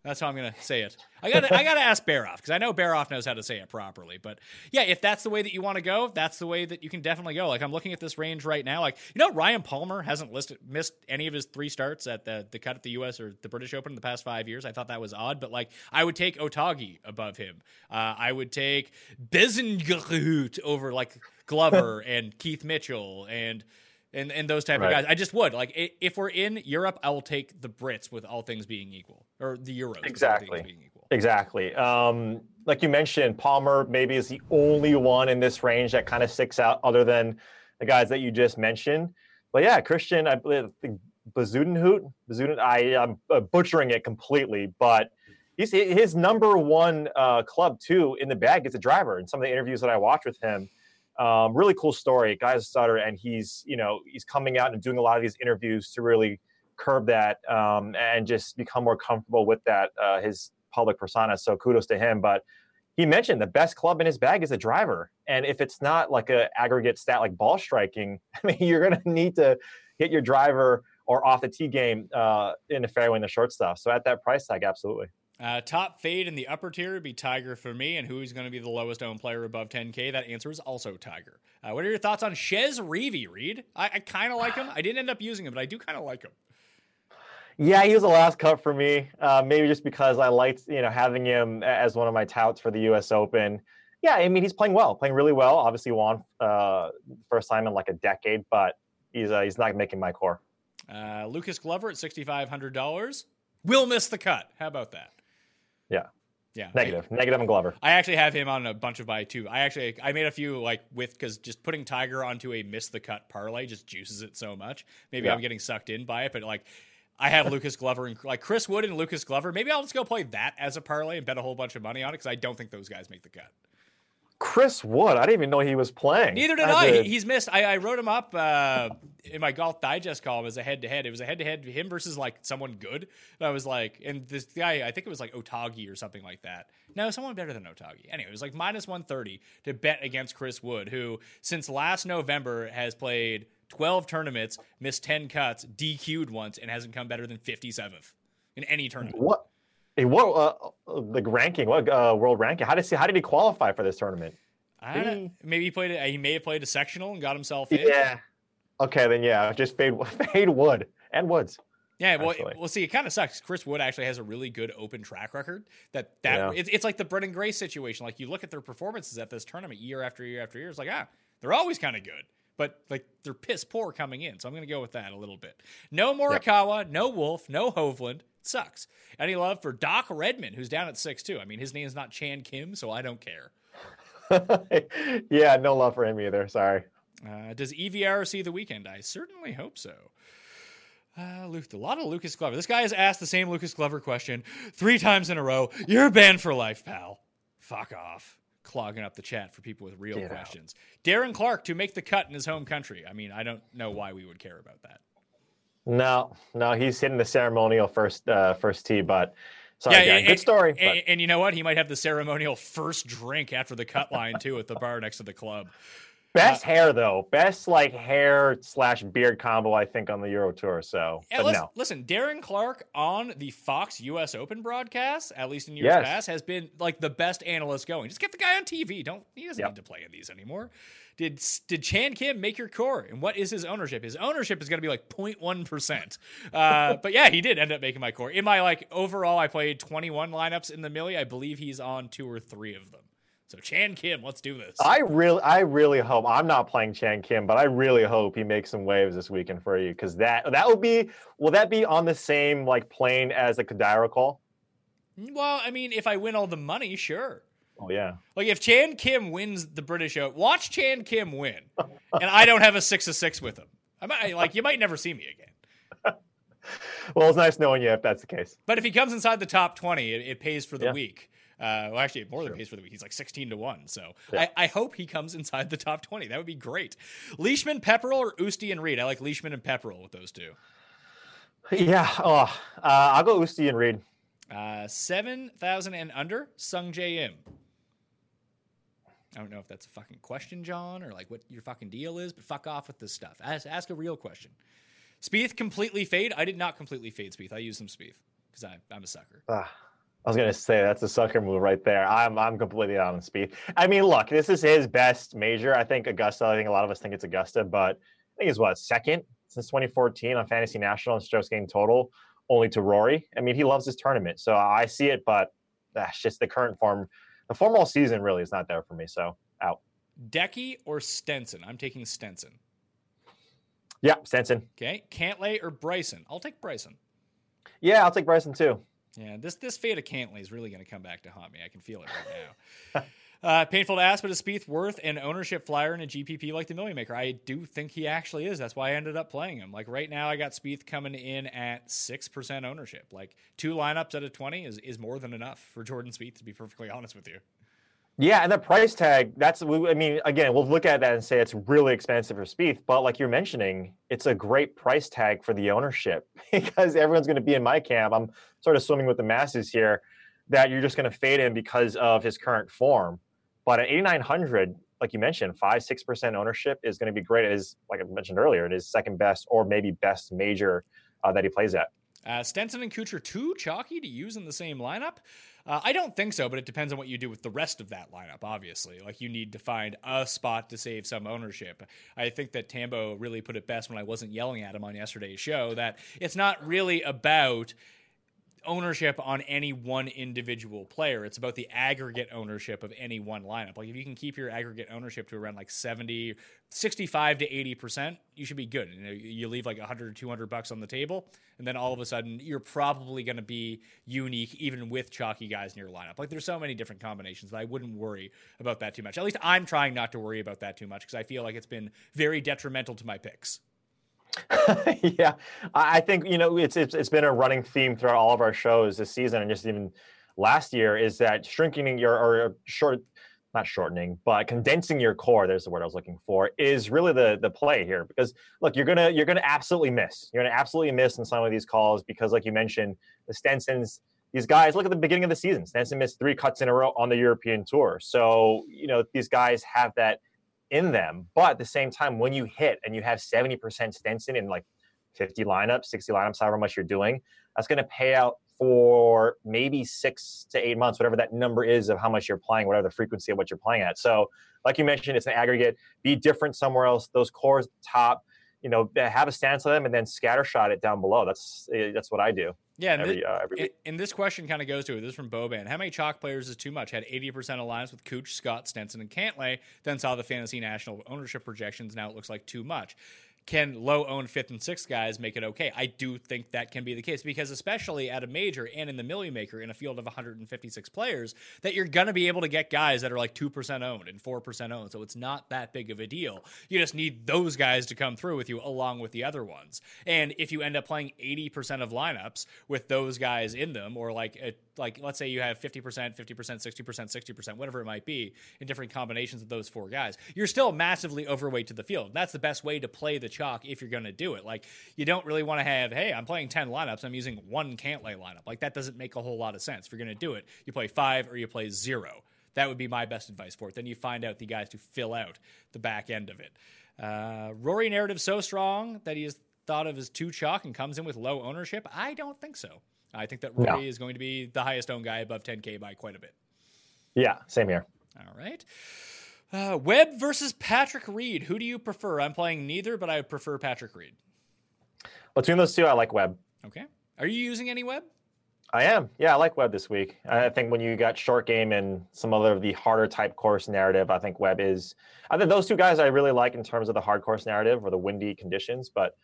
S3: that's how I'm gonna say it. I gotta I gotta ask Baroff because I know Baroff knows how to say it properly. But yeah, if that's the way that you want to go, that's the way that you can definitely go. Like I'm looking at this range right now. Like you know, Ryan Palmer hasn't listed missed any of his three starts at the the cut at the U.S. or the British Open in the past five years. I thought that was odd, but like I would take Otaegui above him. Uh, I would take Bezuidenhout over like Glover (laughs) and Keith Mitchell and and and those type right. of guys. I just would like if we're in Europe, I will take the Brits with all things being equal, or the Euros
S4: exactly. Exactly. Um, like you mentioned, Palmer maybe is the only one in this range that kind of sticks out, other than the guys that you just mentioned. But yeah, Christian, I believe Bezuidenhout, Bazuden, I am uh, butchering it completely, but he's his number one uh, club too in the bag is a driver. In some of the interviews that I watched with him um, really cool story. Guy's a starter, and he's you know he's coming out and doing a lot of these interviews to really curb that um, and just become more comfortable with that uh, his public persona. So kudos to him. But he mentioned the best club in his bag is a driver, and if it's not like a aggregate stat like ball striking, (laughs) I mean you're to need to hit your driver or off the tee game uh, in the fairway and the short stuff. So at that price tag, absolutely.
S3: Uh, top fade in the upper tier would be Tiger for me, and who's going to be the lowest owned player above 10K? That answer is also Tiger. Uh, what are your thoughts on Chez Reavie, Reed? I, I kind of like him. I didn't end up using him, but I do kind of like him.
S4: Yeah, he was the last cut for me. Uh, maybe just because I liked, you know, having him as one of my touts for the U.S. Open. Yeah, I mean, he's playing well, playing really well. Obviously, won uh, first time in like a decade, but he's uh, he's not making my core.
S3: Uh, Lucas Glover at sixty five hundred dollars will miss the cut. How about that?
S4: Yeah.
S3: Yeah.
S4: Negative. I, Negative and Glover.
S3: I actually have him on a bunch of buy too. I actually I made a few like with because just putting Tiger onto a miss the cut parlay just juices it so much. Maybe yeah. I'm getting sucked in by it, but like I have Lucas Glover and like Chris Wood and Lucas Glover. Maybe I'll just go play that as a parlay and bet a whole bunch of money on it because I don't think those guys make the cut.
S4: Chris Wood? I didn't even know he was playing.
S3: Neither did I.
S4: I.
S3: He- He's missed. I, I wrote him up uh, in my golf digest column as a head to head. It was a head to head him versus like someone good. And I was like, and this guy, I think it was like Otaegui or something like that. No, someone better than Otaegui. Anyway, it was like minus 130 to bet against Chris Wood, who since last November has played 12 tournaments, missed 10 cuts, DQ'd once, and hasn't come better than 57th in any tournament.
S4: what? Hey, what? Uh, the ranking? What uh, world ranking? How did he? How did he qualify for this tournament?
S3: I don't know.
S4: He-
S3: Maybe he played. A, he may have played a sectional and got himself in.
S4: Yeah. Okay, then yeah, just fade (laughs) fade Wood and Woods.
S3: Yeah, well,
S4: actually.
S3: well, see, it kind of sucks. Chris Wood actually has a really good open track record. That that
S4: Yeah.
S3: it's, it's like the Branden Grace situation. Like you look at their performances at this tournament year after year after year. It's like ah, they're always kind of good, but like they're piss poor coming in. So I'm going to go with that a little bit. No Morikawa, no Wolff, no Hovland. sucks. Any love for Doc Redman, who's down at six two. I mean, his name's not Chan Kim, so I don't care. (laughs)
S4: yeah, no love for him either. Sorry.
S3: Uh, does EVR see the weekend? I certainly hope so. Uh, Luke, a lot of Lucas Glover. This guy has asked the same Lucas Glover question three times in a row. You're banned for life, pal. Fuck off. Clogging up the chat for people with real
S4: Get out.
S3: questions. Darren Clarke to make the cut in his home country. I mean, I don't know why we would care about that.
S4: No, no, he's hitting the ceremonial first uh, first tee, but sorry, yeah,
S3: and-
S4: good story.
S3: And,
S4: but-
S3: and you know what? He might have the ceremonial first drink after the cut line too at the bar next to the club.
S4: Best hair though, best like hair slash beard combo I think on the Euro Tour. So, but
S3: listen,
S4: no,
S3: listen, Darren Clarke on the Fox U.S. Open broadcast, at least in years
S4: Yes.
S3: past, has been like the best analyst going. Just get the guy on TV. Don't he doesn't
S4: Yep.
S3: need to play in these anymore. Did did Chan Kim make your core? And what is his ownership? His ownership is going to be like 0.1 percent. Uh, (laughs) but yeah, he did end up making my core. In my like overall, I played 21 lineups in the Millie. I believe he's on two or three of them. So Chan Kim, let's do this.
S4: I really, I really hope I'm not playing Chan Kim, but I really hope he makes some waves this weekend for you because that that would be. Will that be on the same like plane as the Kodaira call?
S3: well, I mean, if I win all the money, sure.
S4: Oh yeah.
S3: Like if Chan Kim wins the British Open, watch Chan Kim win, and I don't have a six of six with him. I might like you might never see me again. (laughs)
S4: Well, it's nice knowing you if that's the case.
S3: But if he comes inside the top twenty, it, it pays for the
S4: Yeah.
S3: week. Uh, well, actually, it more than
S4: Sure.
S3: pays for the week. He's like sixteen to one. So
S4: Yeah.
S3: I, I hope he comes inside the top twenty. That would be great. Leishman, Pepperell, or Usti and Reed. I like Leishman and Pepperell with those two.
S4: Yeah. Oh, uh, I'll go Usti and Reed.
S3: Uh, seven thousand and under. Sungjae Im. I don't know if that's a fucking question, John, or like what your fucking deal is, but fuck off with this stuff. Ask, ask a real question. Spieth completely fade. I did not completely fade Spieth. I used some Spieth because I'm a sucker.
S4: Ah, I was gonna say that's a sucker move right there. I'm I'm completely out on Spieth. I mean, look, this is his best major. I think Augusta. I think a lot of us think it's Augusta, but I think he's what second since 2014 on Fantasy National and strokes gained total, only to Rory. I mean, he loves this tournament, so I see it, but that's just the current form. The form all season really is not there for me. So out.
S3: Decky or Stenson? I'm taking Stenson.
S4: Yeah, Stenson.
S3: Okay. Cantlay or Bryson? I'll take Bryson.
S4: Yeah, I'll take Bryson too.
S3: Yeah, this this fate of Cantlay is really going to come back to haunt me. I can feel it right now. (laughs) uh, painful to ask, but is Spieth worth an ownership flyer in a GPP like the Million Maker? I do think he actually is. That's why I ended up playing him. Like right now, I got Spieth coming in at six percent ownership. Like two lineups out of twenty is is more than enough for Jordan Spieth. To be perfectly honest with you.
S4: Yeah, and the price tag, that's, I mean, again, we'll look at that and say it's really expensive for Spieth, but like you're mentioning, it's a great price tag for the ownership (laughs) because everyone's going to be in my camp. I'm sort of swimming with the masses here that you're just going to fade him because of his current form. But at 8,900, like you mentioned, five, 6% ownership is going to be great. It is, like I mentioned earlier, it is second best or maybe best major uh, that he plays at.
S3: Uh, Stenson and Kuchar too chalky to use in the same lineup. Uh, I don't think so, but it depends on what you do with the rest of that lineup. Obviously, like you need to find a spot to save some ownership. I think that Tambo really put it best when I wasn't yelling at him on yesterday's show. That it's not really about ownership on any one individual player. It's about the aggregate ownership of any one lineup. Like if you can keep your aggregate ownership to around like 70, 65 to 80%, you should be good. You, you leave like 100 or 200 bucks on the table and then all of a sudden you're probably going to be unique even with chalky guys in your lineup. Like there's so many different combinations that I wouldn't worry about that too much. At least I'm trying not to worry about that too much because I feel like it's been very detrimental to my picks. (laughs)
S4: yeah, I think you know it's, it's it's been a running theme throughout all of our shows this season, and just even last year, is that shrinking your or uh, short not shortening, but condensing your core, there's the word I was looking for, is really the the play here. Because look, you're gonna you're gonna absolutely miss. You're gonna absolutely miss in some of these calls because, like you mentioned, the Stensons, these guys, look at the beginning of the season. Stenson missed three cuts in a row on the European tour. So, you know, these guys have that in them. But at the same time, when you hit and you have 70% Stenson in like 50 lineups, 60 lineups, however much you're doing, that's going to pay out for maybe six to eight months, whatever that number is of how much you're playing, whatever the frequency of what you're playing at. So, like you mentioned, it's an aggregate. Be different somewhere else. Those cores top, you know, have a stance on them and then scatter shot it down below. That's eh, that's what I do.
S3: Yeah, and, every, this, uh, and, this question kind of goes to it. This is from Boban. How many chalk players is too much? Had 80% alliance with Cooch, Scott, Stenson, and Cantlay, then saw the Fantasy National ownership projections. Now it looks like too much can low own fifth and sixth guys make it okay? I do think that can be the case because, especially at a major and in the Millie Maker in a field of 156 players, that you're going to be able to get guys that are like 2% owned and 4% owned. So it's not that big of a deal. You just need those guys to come through with you along with the other ones. And if you end up playing 80% of lineups with those guys in them, or like a like let's say you have 50%, 50%, 60%, 60%, whatever it might be in different combinations of those four guys, you're still massively overweight to the field. That's the best way to play the chalk if you're going to do it. Like you don't really want to have, hey, I'm playing 10 lineups, I'm using one Cantlay lineup. Like that doesn't make a whole lot of sense. If you're going to do it, you play 5 or you play 0. That would be my best advice for it. Then you find out the guys to fill out the back end of it. Uh, Rory narrative so strong that he is thought of as too chalk and comes in with low ownership. I don't think so. I think that Rory is going to be the highest owned guy above 10K by quite a bit.
S4: Yeah, same here.
S3: All right. Uh, Webb versus Patrick Reed. Who do you prefer? I'm playing neither, but I prefer Patrick Reed.
S4: Between those two, I like Webb.
S3: Okay. Are you using any Webb?
S4: I am. Yeah, I like Webb this week. I think when you got short game and some other of the harder type course narrative, I think Webb is. I think those two guys I really like in terms of the hard course narrative or the windy conditions. But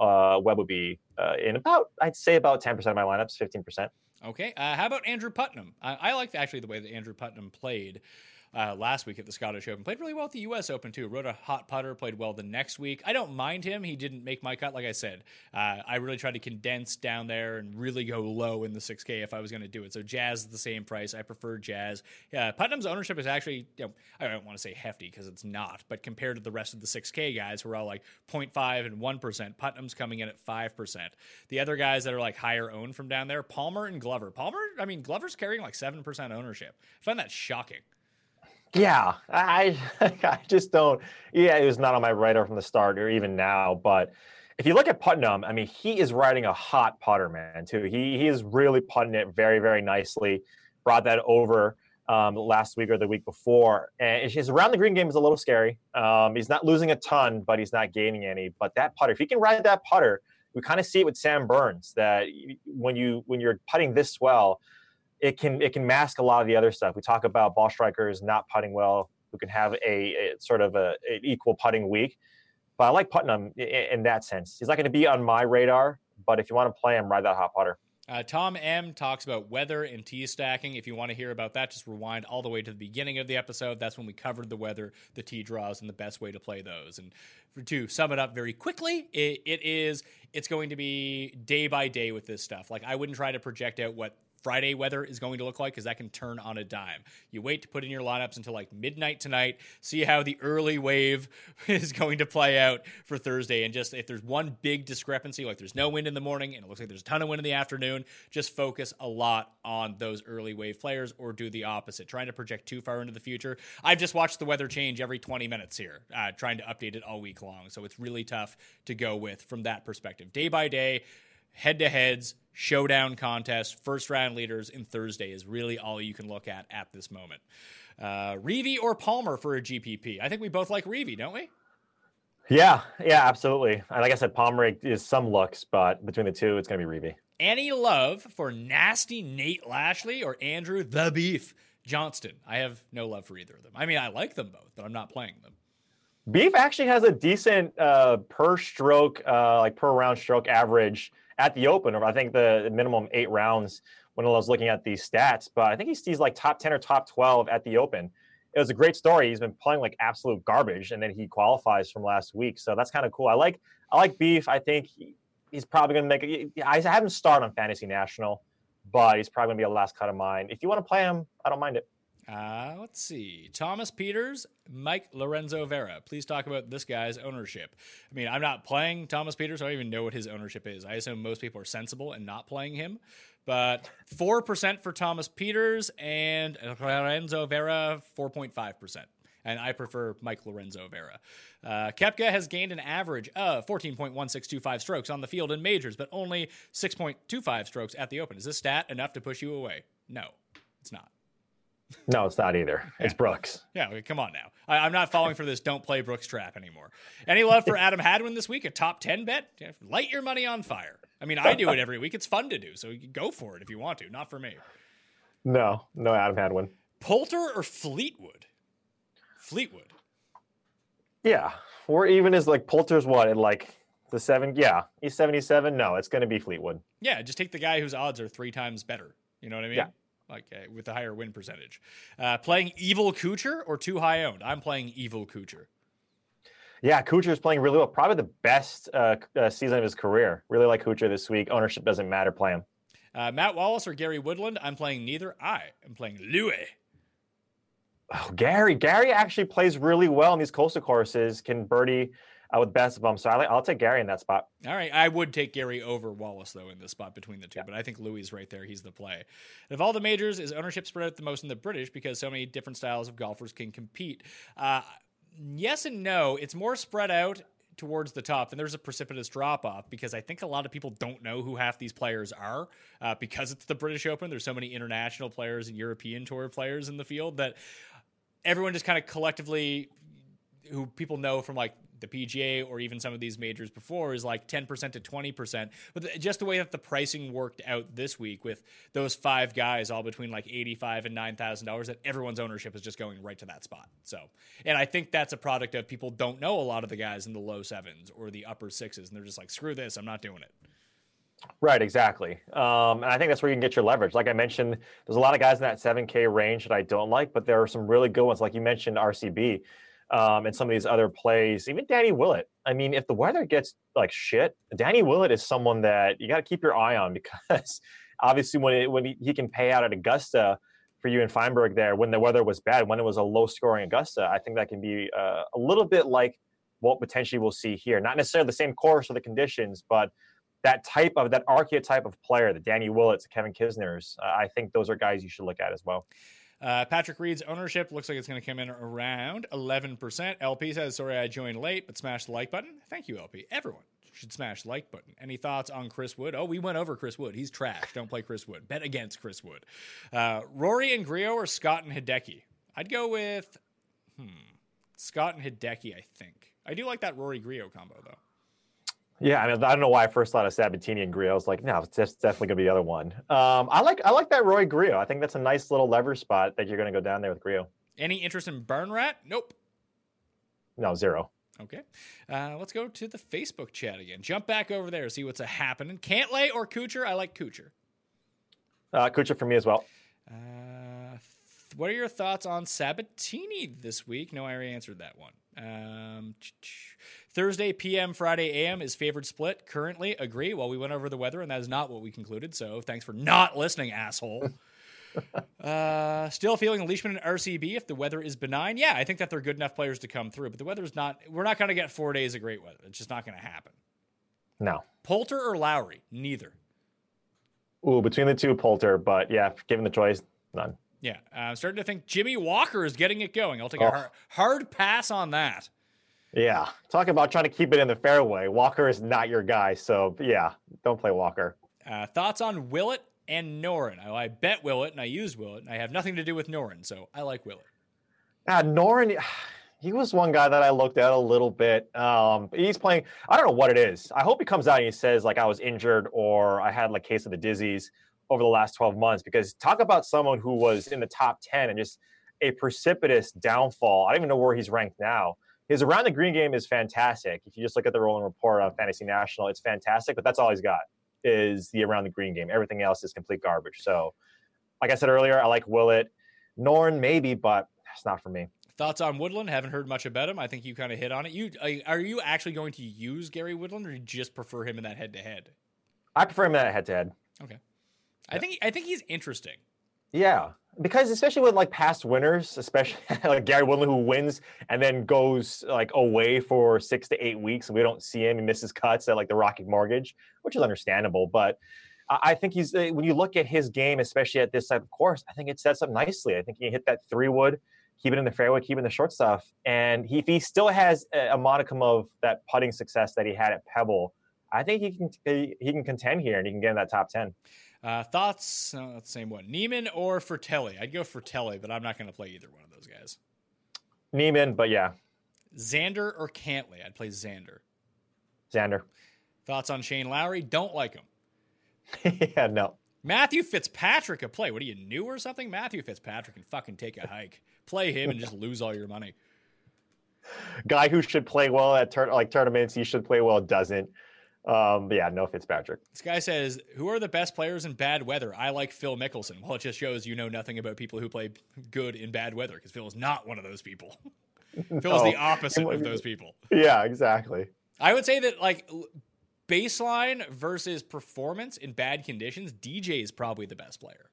S4: uh, Webb would be uh, in about, I'd say about 10% of my lineups, 15%.
S3: Okay. Uh, how about Andrew Putnam? I, I like actually the way that Andrew Putnam played uh, last week at the Scottish Open. Played really well at the U.S. Open too. Rode a hot putter. Played well the next week. I don't mind him. He didn't make my cut, like I said. Uh, I really tried to condense down there and really go low in the 6K if I was going to do it. So Jazz is the same price. I prefer Jazz. Uh, Putnam's ownership is actually, you know, I don't want to say hefty because it's not, but compared to the rest of the 6K guys who are all like 0.5 and 1%, Putnam's coming in at 5%. The other guys that are like higher owned from down there, Palmer and Glover. Palmer, I mean, Glover's carrying like 7% ownership. I find that shocking.
S4: Yeah, I (laughs) I just don't. Yeah, it was not on my radar from the start or even now. But if you look at Putnam, I mean, he is riding a hot putter, man. Too. He he is really putting it very very nicely. Brought that over um, last week or the week before, and his around the green game is a little scary. Um, he's not losing a ton, but he's not gaining any. But that putter, if he can ride that putter, we kind of see it with Sam Burns that when you when you're putting this well it can it can mask a lot of the other stuff. We talk about ball strikers not putting well, who can have a, a sort of a, an equal putting week. But I like Putnam in, in that sense. He's not going to be on my radar, but if you want to play him, ride that hot putter.
S3: Uh, Tom M talks about weather and tee stacking. If you want to hear about that, just rewind all the way to the beginning of the episode. That's when we covered the weather, the tee draws, and the best way to play those. And for, to sum it up very quickly, it, it is it's going to be day by day with this stuff. Like I wouldn't try to project out what Friday weather is going to look like because that can turn on a dime. You wait to put in your lineups until like midnight tonight, see how the early wave (laughs) is going to play out for Thursday. And just if there's one big discrepancy, like there's no wind in the morning and it looks like there's a ton of wind in the afternoon, just focus a lot on those early wave players or do the opposite. Trying to project too far into the future. I've just watched the weather change every 20 minutes here, uh, trying to update it all week long. So it's really tough to go with from that perspective. Day by day, head to heads, showdown contest, first round leaders, and Thursday is really all you can look at at this moment. Uh, or Palmer for a GPP? I think we both like Reavie, don't we?
S4: Yeah, yeah, absolutely. And like I said, Palmer is some looks, but between the two, it's going to be Reavie.
S3: Any love for nasty Nate Lashley or Andrew the Beef Johnston? I have no love for either of them. I mean, I like them both, but I'm not playing them.
S4: Beef actually has a decent uh, per stroke, uh, like per round stroke average at the Open, I think the minimum eight rounds when I was looking at these stats. But I think he's, he's like top 10 or top 12 at the Open. It was a great story. He's been playing like absolute garbage, and then he qualifies from last week. So that's kind of cool. I like I like Beef. I think he, he's probably going to make. I haven't started on Fantasy National, but he's probably going to be a last cut of mine. If you want to play him, I don't mind it.
S3: Uh, let's see. Thomas Pieters, Mike Lorenzo Vera. Please talk about this guy's ownership. I mean, I'm not playing Thomas Pieters. So I don't even know what his ownership is. I assume most people are sensible and not playing him. But 4% for Thomas Pieters and Lorenzo Vera, 4.5%. And I prefer Mike Lorenzo Vera. Uh, Koepka has gained an average of 14.1625 strokes on the field in majors, but only 6.25 strokes at the Open. Is this stat enough to push you away? No, it's not.
S4: No, it's not either. (laughs) It's Brooks.
S3: Yeah, okay, come on now. I, am not falling for this don't play Brooks trap anymore. Any love for (laughs) Adam Hadwin this week? A top 10 bet? Light your money on fire. I mean, I do it every week. It's fun to do, so go for it if you want to. Not for me.
S4: No, no Adam Hadwin.
S3: Poulter or Fleetwood? Fleetwood.
S4: Yeah, or even is like Poulter's what in like the seven? Yeah, he's 77. No, it's going to be Fleetwood.
S3: Yeah, just take the guy whose odds are three times better. You know what I mean?
S4: Yeah
S3: like uh, with a higher win percentage. Uh, playing Evil Kuchar or too high owned? I'm playing Evil Kuchar.
S4: Yeah, Kuchar is playing really well. Probably the best uh, uh, season of his career. Really like Kuchar this week. Ownership doesn't matter. Play him.
S3: Uh, Matt Wallace or Gary Woodland? I'm playing neither. I am playing Louis.
S4: Oh, Gary. Gary actually plays really well in these coastal courses. Can birdie uh, with best of them. So I will take Gary in that spot.
S3: All right. I would take Gary over Wallace, though, in the spot between the two. Yeah. But I think Louis is right there. He's the play. And of all the majors, is ownership spread out the most in the British because so many different styles of golfers can compete? Uh, yes and no. It's more spread out towards the top, and there's a precipitous drop off because I think a lot of people don't know who half these players are uh, because it's the British Open. There's so many international players and European Tour players in the field that everyone just kind of collectively who people know from like the PGA or even some of these majors before is like 10% to 20%. But just the way that the pricing worked out this week with those five guys all between like 85 and $9,000 that everyone's ownership is just going right to that spot. So, and I think that's a product of people don't know a lot of the guys in the low sevens or the upper sixes and they're just like screw this, I'm not doing it.
S4: Right, exactly. Um, and I think that's where you can get your leverage. Like I mentioned, there's a lot of guys in that 7K range that I don't like, but there are some really good ones. Like you mentioned, RCB um, and some of these other plays, even Danny Willett. I mean, if the weather gets like shit, Danny Willett is someone that you got to keep your eye on (laughs) because obviously when it, when he, he, can pay out at Augusta for you in Feinberg there when the weather was bad, when it was a low scoring Augusta, I think that can be uh, a little bit like what potentially we'll see here. Not necessarily the same course or the conditions, but that type of that archetype of player, the Danny Willett's, Kevin Kisner's, uh, I think those are guys you should look at as well.
S3: Uh, Patrick Reed's ownership looks like it's going to come in around 11%. LP says, Sorry I joined late, but smash the like button. Thank you, LP. Everyone should smash the like button. Any thoughts on Chris Wood? Oh, we went over Chris Wood. He's trash. Don't play Chris Wood. Bet against Chris Wood. Uh, Rory and Grillo or Scott and Hideki? I'd go with hmm, Scott and Hideki, I think. I do like that Rory Grillo combo, though.
S4: Yeah, I mean, I don't know why I first thought of Sabatini and Grillo. I was like, no, it's definitely gonna be the other one. Um, I like I like that Roy Grillo. I think that's a nice little lever spot that you're gonna go down there with Grillo.
S3: Any interest in Burn Rat? Nope.
S4: No, zero.
S3: Okay. Uh, let's go to the Facebook chat again. Jump back over there, see what's happening. Cantlay or Kuchar? I like Kuchar.
S4: Uh, Kuchar for me as well.
S3: Uh, what are your thoughts on Sabatini this week? No, I already answered that one. Um, Thursday PM, Friday AM is favored split. Currently, agree. Well, we went over the weather, and that is not what we concluded. So thanks for not listening, asshole. (laughs) uh, still feeling Leishman and RCB if the weather is benign. Yeah, I think that they're good enough players to come through, but the weather is not. We're not going to get four days of great weather. It's just not going to happen.
S4: No.
S3: Poulter or Lowry? Neither.
S4: Ooh, between the two, Poulter. But yeah, given the choice, none.
S3: Yeah, I'm starting to think Jimmy Walker is getting it going. I'll take oh. a hard, hard pass on that.
S4: Yeah, talk about trying to keep it in the fairway. Walker is not your guy, so yeah, don't play Walker.
S3: Uh, thoughts on Willett and Noren? I, I bet Willett, and I use Willett, and I have nothing to do with Noren, so I like Willett.
S4: Uh, Noren, he was one guy that I looked at a little bit. Um, he's playing. I don't know what it is. I hope he comes out and he says like I was injured or I had like case of the dizzies over the last 12 months because talk about someone who was in the top 10 and just a precipitous downfall. I don't even know where he's ranked now. His around the green game is fantastic. If you just look at the rolling report on Fantasy National, it's fantastic, but that's all he's got is the around the green game. Everything else is complete garbage. So, like I said earlier, I like Willett. Noren, maybe, but it's not for me.
S3: Thoughts on Woodland? Haven't heard much about him. I think you kind of hit on it. You are you actually going to use Gary Woodland, or do you just prefer him in that head to head?
S4: I prefer him in that head to head.
S3: Okay. I think I think he's interesting.
S4: Yeah, because especially with like past winners, especially (laughs) like Gary Woodland, who wins and then goes like away for six to eight weeks, and we don't see him. He misses cuts at like the Rocket Mortgage, which is understandable. But I think he's uh, when you look at his game, especially at this type of course, I think it sets up nicely. I think he hit that three wood, keep it in the fairway, keep it in the short stuff, and he, if he still has a modicum of that putting success that he had at Pebble, I think he can he can contend here and he can get in that top ten.
S3: Uh, thoughts? No, that's the same one. Niemann or Frittelli? I'd go Frittelli, but I'm not going to play either one of those guys.
S4: Niemann, but yeah.
S3: Xander or Cantlay? I'd play Xander.
S4: Xander.
S3: Thoughts on Shane Lowry? Don't like him. (laughs)
S4: yeah, no.
S3: Matthew Fitzpatrick a play. What are you new or something? Matthew Fitzpatrick can fucking take a hike. Play him and just (laughs) lose all your money.
S4: Guy who should play well at tur- like tournaments, he should play well, doesn't. Um, but yeah, no Fitzpatrick.
S3: This guy says, "Who are the best players in bad weather?" I like Phil Mickelson. Well, it just shows you know nothing about people who play good in bad weather because Phil is not one of those people. (laughs) Phil is the opposite of (laughs) those people.
S4: Yeah, exactly.
S3: I would say that like baseline versus performance in bad conditions, DJ is probably the best player.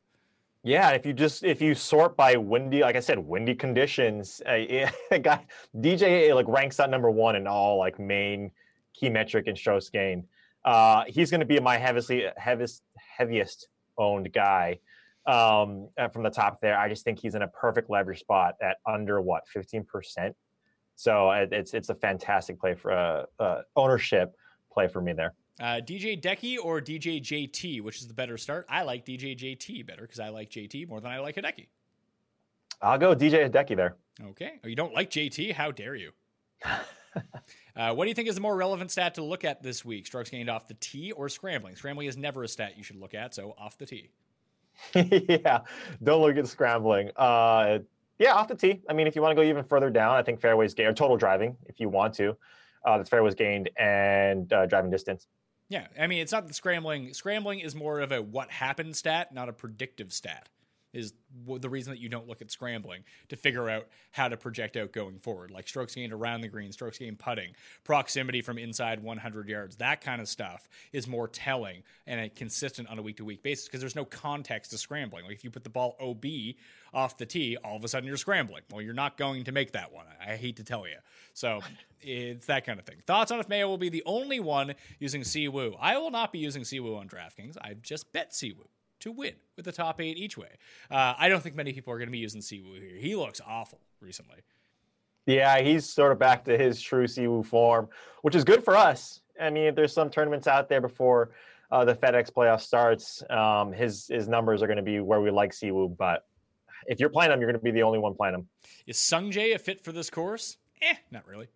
S4: Yeah, if you just if you sort by windy, like I said, windy conditions, uh, (laughs) yeah, guy DJ like ranks at number one in all like main key metric in strokes gained. Uh, he's going to be my heaviest heaviest heaviest owned guy um, uh, from the top there. I just think he's in a perfect leverage spot at under what fifteen percent. So it's it's a fantastic play for uh, uh, ownership play for me there.
S3: Uh, DJ Decky or DJ JT, which is the better start? I like DJ JT better because I like JT more than I like Hideki.
S4: I'll go DJ Hideki there.
S3: Okay. Oh, you don't like JT? How dare you? (laughs) (laughs) uh, what do you think is the more relevant stat to look at this week? Strokes gained off the tee or scrambling? Scrambling is never a stat you should look at, so off the tee. (laughs)
S4: yeah, don't look at scrambling. Uh, yeah, off the tee. I mean, if you want to go even further down, I think fairways gained or total driving, if you want to uh, that's fairways gained and uh, driving distance.
S3: Yeah, I mean, it's not the scrambling. Scrambling is more of a what happened stat, not a predictive stat. Is the reason that you don't look at scrambling to figure out how to project out going forward, like strokes gained around the green, strokes gained putting, proximity from inside 100 yards, that kind of stuff is more telling and consistent on a week to week basis because there's no context to scrambling. Like if you put the ball OB off the tee, all of a sudden you're scrambling. Well, you're not going to make that one. I hate to tell you. So it's that kind of thing. Thoughts on if Mayo will be the only one using Siwoo? I will not be using Siwoo on DraftKings. I've just bet Siwoo to win with the top eight each way. Uh, I don't think many people are going to be using Siwoo here. He looks awful recently.
S4: Yeah, he's sort of back to his true Siwoo form, which is good for us. I mean, there's some tournaments out there before uh, the FedEx playoff starts. Um, his his numbers are going to be where we like Siwoo, but if you're playing him, you're going to be the only one playing him.
S3: Is Sungjae a fit for this course? Eh, not really.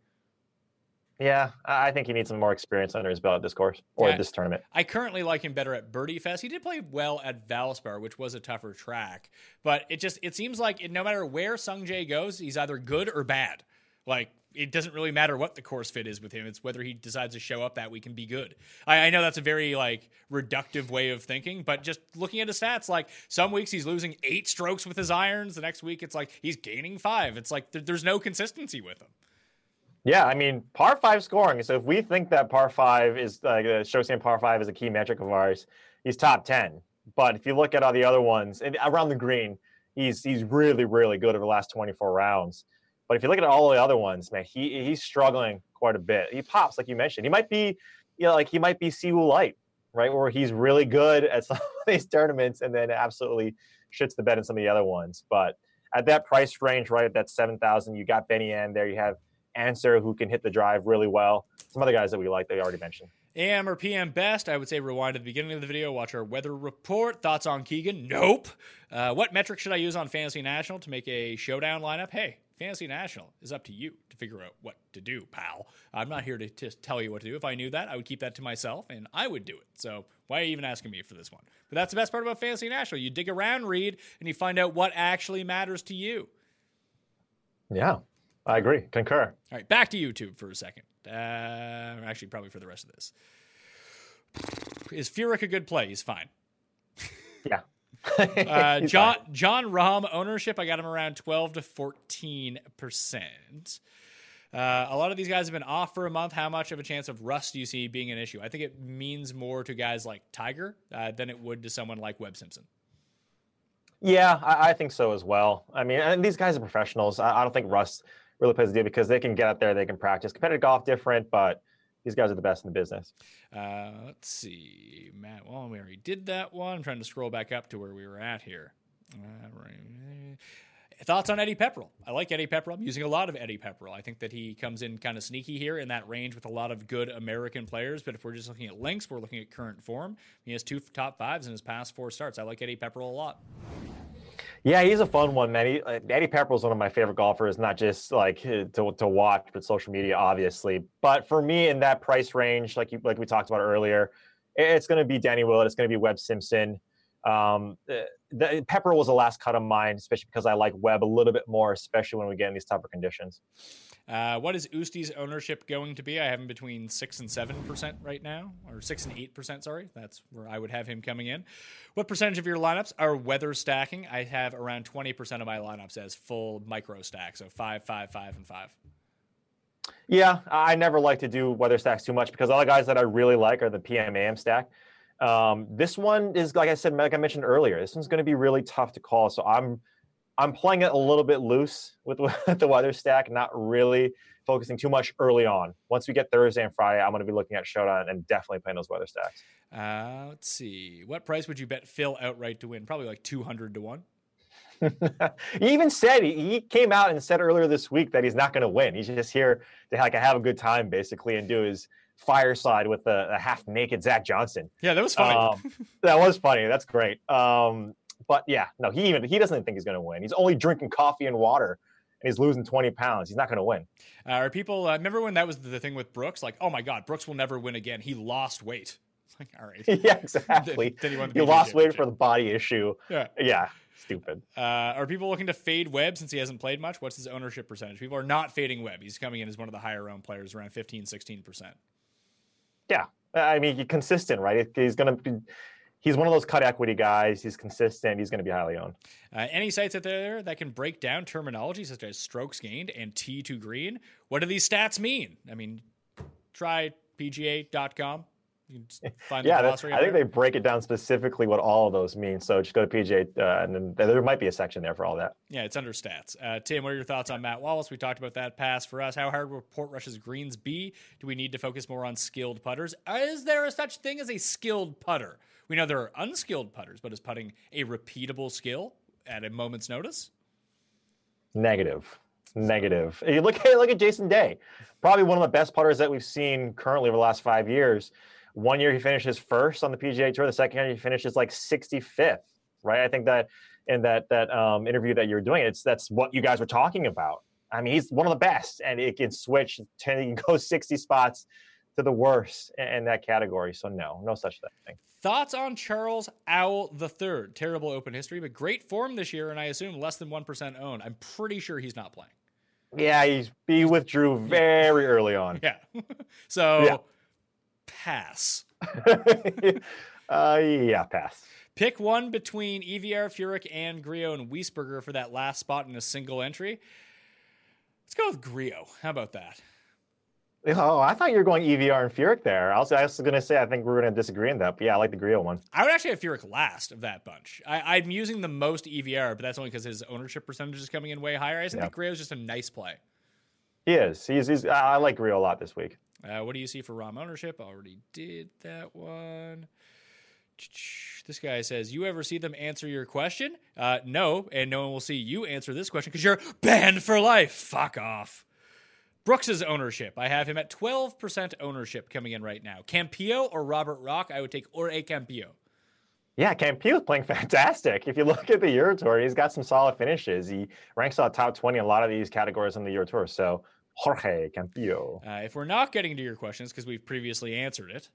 S4: Yeah, I think he needs some more experience under his belt at this course or yeah, this tournament.
S3: I currently like him better at Birdie Fest. He did play well at Valspar, which was a tougher track, but it just it seems like it, no matter where Sungjae goes, he's either good or bad. Like it doesn't really matter what the course fit is with him. It's whether he decides to show up that week and be good. I, I, know that's a very like reductive way of thinking, but just looking at his stats, like some weeks he's losing eight strokes with his irons. The next week it's like he's gaining five. It's like th- there's no consistency with him.
S4: Yeah, I mean, par five scoring. So if we think that par five is like uh, Showstand par five is a key metric of ours, he's top ten. But if you look at all the other ones and around the green, he's he's really really good over the last 24 rounds. But if you look at all the other ones, man, he he's struggling quite a bit. He pops like you mentioned. He might be, you know, like he might be Siwoo Light, right? Where he's really good at (laughs) some of these tournaments and then absolutely shits the bed in some of the other ones. But at that price range, right at that seven thousand, you got Benny An there. You have Ancer who can hit the drive really well. Some other guys that we like that we already mentioned.
S3: AM or PM best, I would say rewind to the beginning of the video, watch our weather report. Thoughts on Keegan? Nope. Uh, what metric should I use on Fantasy National to make a showdown lineup? Hey, Fantasy National is up to you to figure out what to do, pal. I'm not here to just tell you what to do. If I knew that, I would keep that to myself and I would do it. So why are you even asking me for this one? But that's the best part about Fantasy National. You dig around, read, and you find out what actually matters to you.
S4: Yeah. I agree. Concur. All
S3: right, back to YouTube for a second. Uh, actually, probably for the rest of this. Is Furyk a good play? He's fine.
S4: Yeah. (laughs)
S3: uh, (laughs) John fine. Jon Rahm ownership. I got him around twelve to fourteen percent. Uh, a lot of these guys have been off for a month. How much of a chance of rust do you see being an issue? I think it means more to guys like Tiger uh, than it would to someone like Webb Simpson.
S4: Yeah, I, I, think so as well. I mean, and these guys are professionals. I, I don't think Russ really plays a deal because they can get out there, they can practice. Competitive golf different, but these guys are the best in the business.
S3: Uh, let's see, Matt. Well, we already did that one. I'm trying to scroll back up to where we were at here. Uh. Thoughts on Eddie Pepperell? I like Eddie Pepperell. I'm using a lot of Eddie Pepperell. I think that he comes in kind of sneaky here in that range with a lot of good American players. But if we're just looking at links, we're looking at current form. He has two top fives in his past four starts. I like Eddie Pepperell a lot.
S4: Yeah, he's a fun one, man. He, uh, Eddie Pepperell is one of my favorite golfers, not just like to, to watch, but social media, obviously. But for me, in that price range, like you, like we talked about earlier, it's going to be Danny Willett. It's going to be Webb Simpson. Um, the, the, Pepper was the last cut of mine, especially because I like Webb a little bit more, especially when we get in these tougher conditions.
S3: Uh, what is Usti's ownership going to be? I have him between six and seven percent right now, or six and eight percent. Sorry, that's where I would have him coming in. What percentage of your lineups are weather stacking? I have around twenty percent of my lineups as full micro stack, so five, five, five, and five.
S4: Yeah, I never like to do weather stacks too much because all the guys that I really like are the PMAM stack. Um, this one is, like I said, like I mentioned earlier, this one's going to be really tough to call. So I'm, I'm playing it a little bit loose with, (laughs) with the weather stack, not really focusing too much early on. Once we get Thursday and Friday, I'm going to be looking at Showdown and definitely playing those weather stacks.
S3: Uh, let's see. What price would you bet Phil outright to win? Probably like 200 to 1. (laughs)
S4: he even said he came out and said earlier this week that he's not going to win. He's just here to like have a good time, basically, and do his fireside with a, a half naked Zach Johnson.
S3: Yeah, that was funny.
S4: Um, (laughs) that was funny. That's great. Um, but yeah, no, he even he doesn't think he's going to win. He's only drinking coffee and water, and he's losing twenty pounds. He's not going to win.
S3: Uh, are people uh, remember when that was the thing with Brooks? Like, oh my God, Brooks will never win again. He lost weight. It's (laughs) like, all right. (laughs)
S4: yeah, exactly. (laughs) then, then he, he lost weight for the body issue.
S3: Yeah.
S4: Yeah. Stupid.
S3: Uh, are people looking to fade Webb since he hasn't played much? What's his ownership percentage? People are not fading Webb. He's coming in as one of the higher owned players, around 15, 16%.
S4: Yeah, I mean, consistent, right? He's going to be. He's one of those cut equity guys. He's consistent. He's going to be highly owned.
S3: Uh, any sites out there that can break down terminology such as strokes gained and tee to green? What do these stats mean? I mean, try PGA.com. (laughs)
S4: yeah, I think there. they break it down specifically what all of those mean. So just go to PGA, uh, and then there might be a section there for all that.
S3: Yeah, it's under stats. Uh, Tim, what are your thoughts on Matt Wallace? We talked about that pass for us. How hard will Portrush's greens be? Do we need to focus more on skilled putters? Is there a such thing as a skilled putter? We know there are unskilled putters, but is putting a repeatable skill at a moment's notice?
S4: Negative. Negative. You look at look at Jason Day, probably one of the best putters that we've seen currently over the last five years. One year he finishes first on the PGA Tour. The second year he finishes like 65th, right? I think that in that that um, interview that you're doing, it's that's what you guys were talking about. I mean, he's one of the best, and it can switch. Ten, he can go 60 spots to the worst in that category. So no, no such thing.
S3: Thoughts on Charles Howell the Third? Terrible open history, but great form this year, and I assume less than one percent owned. I'm pretty sure he's not playing.
S4: Yeah, he's he withdrew very early on. (laughs)
S3: Yeah, (laughs) so yeah pass. (laughs)
S4: uh, yeah, pass.
S3: Pick one between EVR, Furyk, and Grillo and Wiesberger for that last spot in a single entry. Let's go with Grillo. How about that?
S4: Oh, I thought you were going EVR and Furyk there. I was, I was going to say I think we're going to disagree on that, but yeah, I like the Grillo one.
S3: I would actually have Furyk last of that bunch. I, am using the most EVR, but that's only because his ownership percentage is coming in way higher. I just yeah. think just a nice play.
S4: He is. He's. he's I like Grillo a lot this week.
S3: Uh, what do you see for ROM ownership? Already did that one. (tsk) This guy says, "You ever see them answer your question?" Uh, no, and no one will see you answer this question because you're banned for life. Fuck off. Brooks's ownership. I have him at 12% ownership coming in right now. Campillo or Robert Rock? I would take or a Campillo.
S4: Yeah, Campillo's playing (laughs) fantastic. If you look at the Euro Tour, he's got some solid finishes. He ranks on top 20 in a lot of these categories on the Euro Tour. So Jorge Campillo.
S3: Uh, if we're not getting to your questions because we've previously answered it,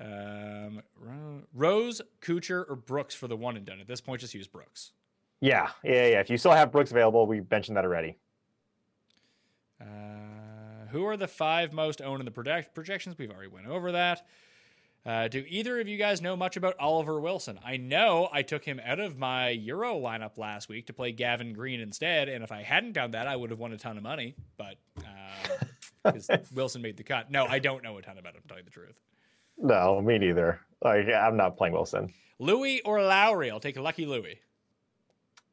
S3: um, Rose, Kuchar, or Brooks for the one and done. At this point, just use Brooks.
S4: Yeah, yeah, yeah. If you still have Brooks available, we mentioned that already.
S3: Uh, who are the five most owned in the project- projections? We've already went over that. Uh, do either of you guys know much about Oliver Wilson? I know I took him out of my Euro lineup last week to play Gavin Green instead, and if I hadn't done that, I would have won a ton of money. But because uh, (laughs) Wilson made the cut. No, I don't know a ton about him. To tell you the truth.
S4: No, me neither. Like I'm not playing Wilson.
S3: Louis or Lowry? I'll take Lucky Louis.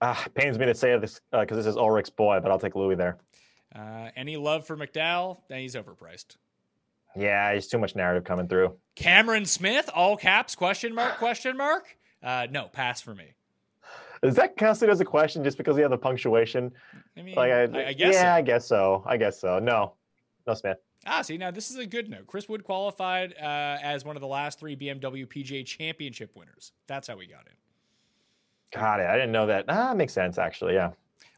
S4: Ah, pains me to say this because this is Ulrich's boy, but I'll take Louis there.
S3: Uh, any love for McDowell? Nah, he's overpriced.
S4: Yeah, he's too much narrative coming through.
S3: Cameron Smith, all caps, question mark, question mark? Uh, no, pass for me.
S4: Is that counted as a question just because he had the punctuation?
S3: I mean,
S4: Like, I,
S3: I, I guess.
S4: Yeah,
S3: so.
S4: I guess so. I guess so. No, no Smith.
S3: Ah, see, now this is a good note. Chris Wood qualified uh, as one of the last three BMW PGA Championship winners. That's how we got in.
S4: Got it. I didn't know that. Ah, makes sense actually. Yeah.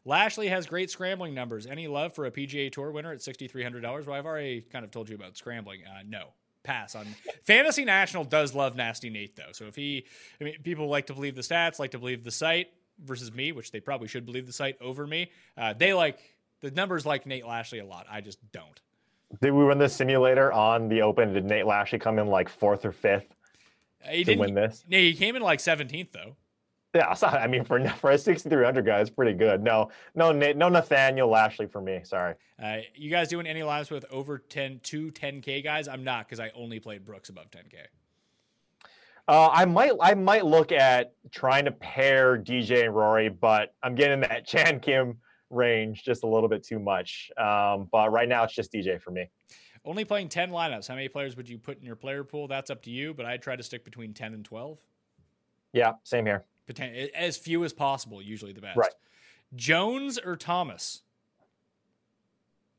S3: Lashley has great scrambling numbers. Any love for a PGA Tour winner at sixty three hundred dollars? Well, I've already kind of told you about scrambling. Uh, no, pass on. (laughs) Fantasy National does love Nasty Nate though. So if he, I mean, people like to believe the stats, like to believe the site versus me, which they probably should believe the site over me. Uh, they like the numbers like Nate Lashley a lot. I just don't.
S4: Did we run the simulator on the Open? Did Nate Lashley come in like fourth or fifth
S3: Uh, He
S4: to
S3: didn't
S4: win this?
S3: Yeah, he came in like seventeenth though.
S4: Yeah, so, I mean for (laughs) for a 6300 guy, it's pretty good. No, no, no Nathaniel Lashley for me. Sorry.
S3: Uh, you guys doing any lives with over 10, two 10K guys? I'm not because I only played Brooks above 10K.
S4: Uh, I might I might look at trying to pair DJ and Rory, but I'm getting that (laughs) Chan Kim range just a little bit too much. Um, but right now it's just DJ for me.
S3: Only playing 10 lineups. How many players would you put in your player pool? That's up to you, but I try to stick between 10 and 12.
S4: Yeah, same here.
S3: As few as possible, usually the best.
S4: Right.
S3: Jones or Thomas?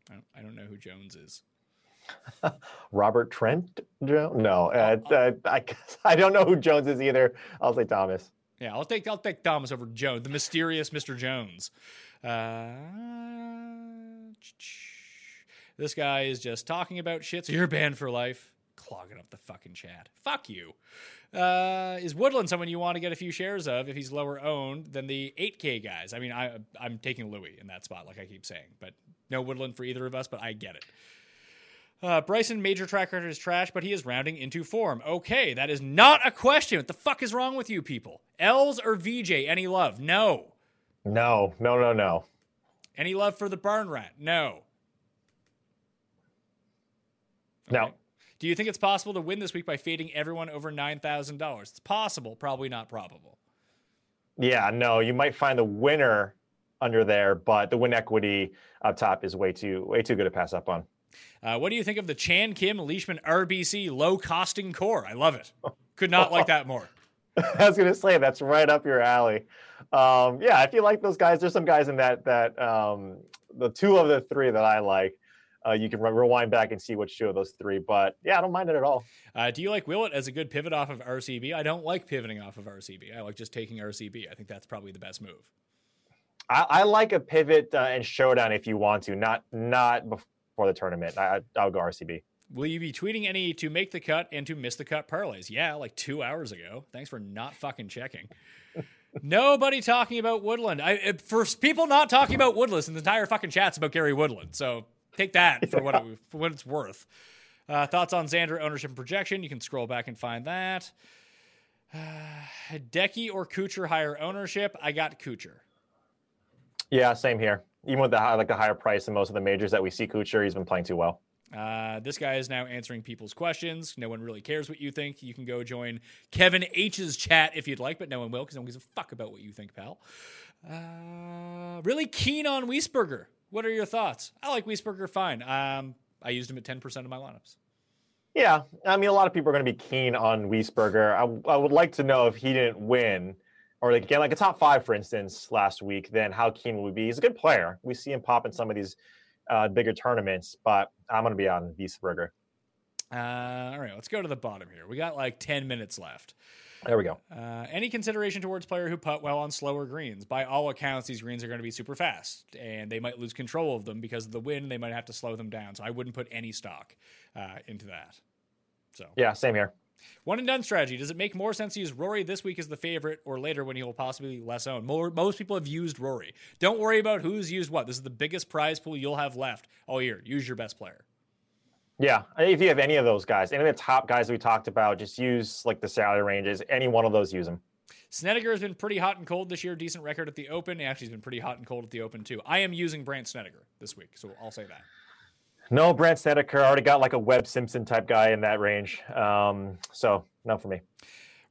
S3: I don't, I don't know who Jones is. (laughs)
S4: Robert Trent Jones? No, uh, uh, I (laughs) I don't know who Jones is either. I'll say Thomas.
S3: Yeah, I'll take I'll take Thomas over Jones, the mysterious Mr. Jones. Uh, this guy is just talking about shit. So you're banned for life. Clogging up the fucking chat. Fuck you. Uh, is Woodland someone you want to get a few shares of if he's lower owned than the 8K guys? I mean, I I'm taking Louis in that spot, like I keep saying, but no Woodland for either of us. But I get it. Uh, Bryson major track record is trash, but he is rounding into form. Okay, that is not a question. What the fuck is wrong with you people? Els or VJ? Any love? No.
S4: No, no, no, no.
S3: Any love for the barn rat? No.
S4: No.
S3: Do you think it's possible to win this week by fading everyone over nine thousand dollars? It's possible, probably not probable.
S4: Yeah, no. You might find the winner under there, but the win equity up top is way too way too good to pass up on.
S3: Uh, what do you think of the Chan Kim Leishman RBC low costing core? I love it. Could not like that more. (laughs) (laughs)
S4: I was gonna say that's right up your alley. Um, yeah, if you like those guys, there's some guys in that that um, the two of the three that I like. Uh, you can re- rewind back and see which two of those three. But yeah, I don't mind it at all.
S3: Uh, do you like Willett as a good pivot off of RCB? I don't like pivoting off of RCB. I like just taking RCB. I think that's probably the best move.
S4: I, I like a pivot uh, and showdown if you want to, not not before the tournament. I, I'll go RCB.
S3: Will you be tweeting any to make the cut and to miss the cut parlays? Yeah, like two hours ago. Thanks for not fucking checking. (laughs) Nobody talking about Woodland. I for people not talking about Woodland, the entire fucking chat's about Gary Woodland. So take that for what it, for what it's worth. Uh, thoughts on Xander ownership and projection? You can scroll back and find that. Uh, Decky or Kuchar higher ownership? I got Kuchar.
S4: Yeah, same here. Even with the high, like the higher price than most of the majors that we see Kuchar, he's been playing too well.
S3: Uh, this guy is now answering people's questions. No one really cares what you think. You can go join Kevin H's chat if you'd like, but no one will because no one gives a fuck about what you think, pal. Uh, really keen on Wiesberger. What are your thoughts? I like Wiesberger fine. Um, I used him at 10% of my lineups.
S4: Yeah, I mean, a lot of people are going to be keen on Wiesberger. I, I would like to know if he didn't win, or like again, like a top five, for instance, last week, then how keen would we be? He's a good player. We see him pop in some of these uh, bigger tournaments, but I'm going to be on Wiesberger.
S3: Uh, all right, let's go to the bottom here. We got like 10 minutes left.
S4: There we go.
S3: Uh, any consideration towards player who putt well on slower greens? By all accounts, these greens are going to be super fast, and they might lose control of them because of the wind. They might have to slow them down. So I wouldn't put any stock uh, into that. So
S4: Yeah, same here.
S3: one and done strategy. Does it make more sense to use Rory this week as the favorite, or later when he will possibly be less owned? More, most people have used Rory. Don't worry about who's used what. This is the biggest prize pool you'll have left all year. Use your best player.
S4: Yeah, if you have any of those guys, any of the top guys we talked about, just use like the salary ranges. Any one of those, use them.
S3: Snedeker has been pretty hot and cold this year. Decent record at the Open. Actually, he's been pretty hot and cold at the Open too. I am using Brandt Snedeker this week, so I'll say that.
S4: No, Brandt Snedeker already got like a Webb Simpson type guy in that range. Um, so no for me.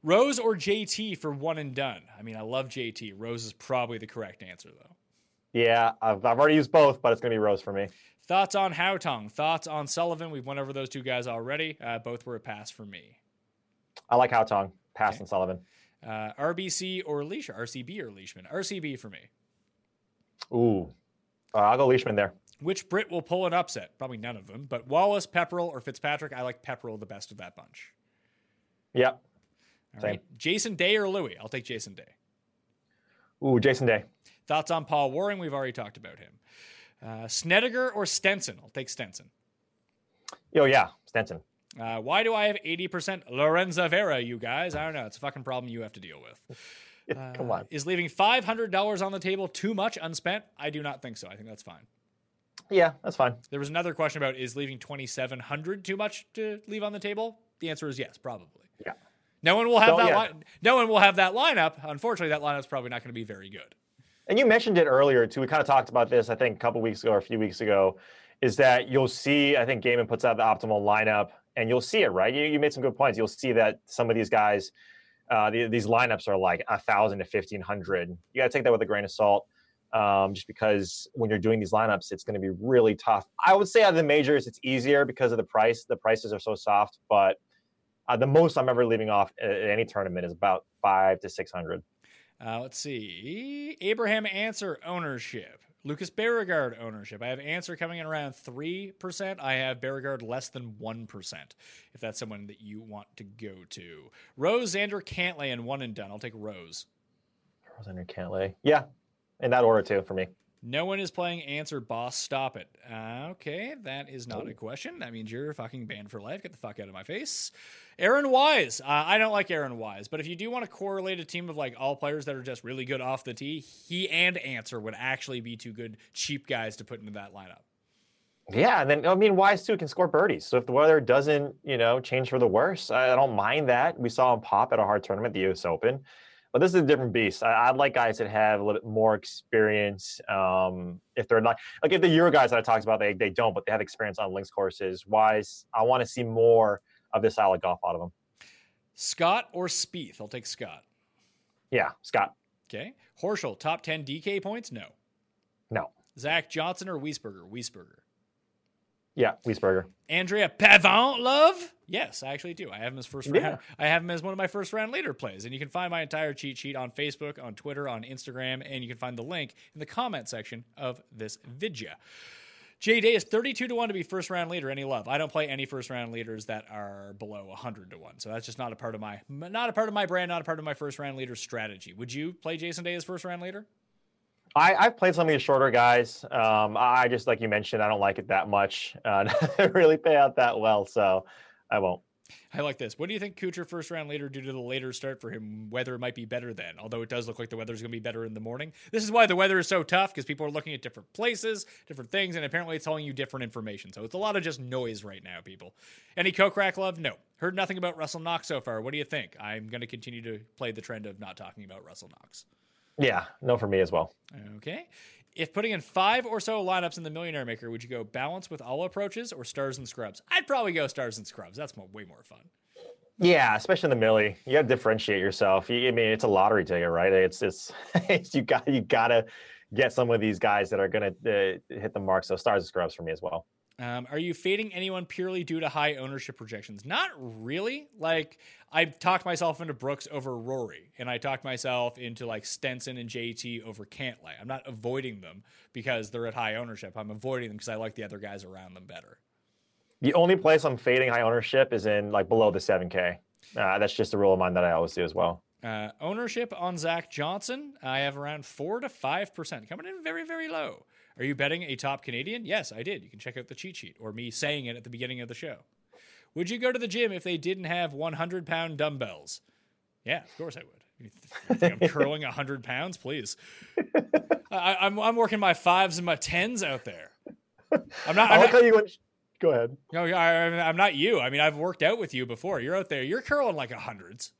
S3: Rose or JT for one and done? I mean, I love JT. Rose is probably the correct answer, though.
S4: Yeah, I've, I've already used both, but it's going to be Rose for me.
S3: Thoughts on Haotong? Thoughts on Sullivan? We've went over those two guys already. Uh, both were a pass for me.
S4: I like Haotong. Pass
S3: Okay.
S4: on Sullivan.
S3: Uh, RBC or Leash? RCB or Leishman? RCB for me.
S4: Ooh. Uh, I'll go Leishman there.
S3: Which Brit will pull an upset? Probably none of them. But Wallace, Pepperell, or Fitzpatrick? I like Pepperell the best of that bunch.
S4: Yep.
S3: All
S4: Same.
S3: right. Jason Day or Louis? I'll take Jason Day.
S4: Ooh, Jason Day.
S3: Thoughts on Paul Waring? We've already talked about him. Uh, Snedeker or Stenson? I'll take Stenson.
S4: Oh, yeah. Stenson.
S3: Uh, why do I have 80% Lorenzo Vera, you guys? I don't know. It's a fucking problem you have to deal with. (laughs)
S4: Come on.
S3: Is leaving $500 on the table too much unspent? I do not think so. I think that's fine.
S4: Yeah, that's fine.
S3: There was another question about is leaving 2700 too much to leave on the table? The answer is yes, probably.
S4: Yeah.
S3: No one will have
S4: So,
S3: that
S4: yeah.
S3: line. No one will have that lineup. Unfortunately, that lineup's probably not going to be very good.
S4: And you mentioned it earlier too. We kind of talked about this, I think, a couple weeks ago or a few weeks ago. Is that you'll see? I think Gehman puts out the optimal lineup, and you'll see it, right? You, you made some good points. You'll see that some of these guys, uh, the, these lineups are like a thousand to fifteen hundred. You got to take that with a grain of salt, um, just because when you're doing these lineups, it's going to be really tough. I would say out of the majors, it's easier because of the price. The prices are so soft, but uh, the most I'm ever leaving off at, at any tournament is about five to six hundred.
S3: Uh, let's see. Abraham Ancer ownership. Lucas Bjerregaard ownership. I have Ancer coming in around 3%. I have Bjerregaard less than 1%, if that's someone that you want to go to. Rose, Xander, Cantlay, and one and done. I'll take Rose.
S4: Rosander Cantlay. Yeah, in that order too for me.
S3: No one is playing Ancer Boss. Stop it. Uh, okay, that is not a question. That means you're fucking banned for life. Get the fuck out of my face. Aaron Wise. Uh, I don't like Aaron Wise, but if you do want to correlate a team of like all players that are just really good off the tee, he and Ancer would actually be two good cheap guys to put into that lineup.
S4: Yeah, and then I mean, Wise too can score birdies. So if the weather doesn't, you know, change for the worse, I, I don't mind that. We saw him pop at a hard tournament, the U.S. Open, but this is a different beast. I, I like guys that have a little bit more experience. Um, if they're not like if the Euro guys that I talked about, they they don't, but they have experience on links courses. Wise, I want to see more of this style of golf out of them.
S3: Scott or Spieth? I'll take Scott.
S4: Yeah, Scott.
S3: Okay. Horschel, top 10 DK points? No.
S4: No.
S3: Zach Johnson or Wiesberger? Wiesberger.
S4: Yeah, Wiesberger.
S3: Andrea Pavan love? Yes, I actually do. I have him as first
S4: Yeah.
S3: round. I have him as one of my first round leader plays. And you can find my entire cheat sheet on Facebook, on Twitter, on Instagram, and you can find the link in the comment section of this video. Jay Day is 32 to 1 to be first round leader. Any love? I don't play any first round leaders that are below 100 to 1. So that's just not a part of my not a part of my brand, not a part of my first round leader strategy. Would you play Jason Day as first round leader?
S4: I, I've played some of these shorter guys. Um, I just, like you mentioned, I don't like it that much. Uh, (laughs) they really pay out that well, so I won't.
S3: I like this. What do you think Kuchar first round later due to the later start for him? Weather might be better then, although it does look like the weather's going to be better in the morning. This is why the weather is so tough because people are looking at different places, different things, and apparently it's telling you different information. So it's a lot of just noise right now, people. Any Kokrak love? No. Heard nothing about Russell Knox so far. What do you think? I'm going to continue to play the trend of not talking about Russell Knox.
S4: Yeah, no for me as well.
S3: Okay. If putting in five or so lineups in the Millionaire Maker, would you go balance with all approaches or stars and scrubs? I'd probably go stars and scrubs. That's way more fun.
S4: Yeah, especially in the millie, you got to differentiate yourself. You- I mean, it's a lottery ticket, right? It's it's, (laughs) it's you got you got to get some of these guys that are going to uh, hit the mark. So stars and scrubs for me as well.
S3: Um, are you fading anyone purely due to high ownership projections? Not really. Like I talked myself into Brooks over Rory, and I talked myself into like Stenson and JT over Cantlay. I'm not avoiding them because they're at high ownership. I'm avoiding them because I like the other guys around them better.
S4: The only place I'm fading high ownership is in like below the 7K. Uh, that's just a rule of mine that I always do as well.
S3: Uh, ownership on Zach Johnson, I have around four to five percent, coming in very, very low. Are you betting a top Canadian? Yes, I did. You can check out the cheat sheet or me saying it at the beginning of the show. Would you go to the gym if they didn't have 100 pound dumbbells? Yeah, of course I would. You think I'm (laughs) curling 100 pounds? Please. I, I'm, I'm working my fives and my tens out there. I'm not.
S4: I
S3: I'm
S4: like
S3: not
S4: you went. Go ahead.
S3: no, I, I'm not you. I mean, I've worked out with you before. You're out there. You're curling like a hundreds.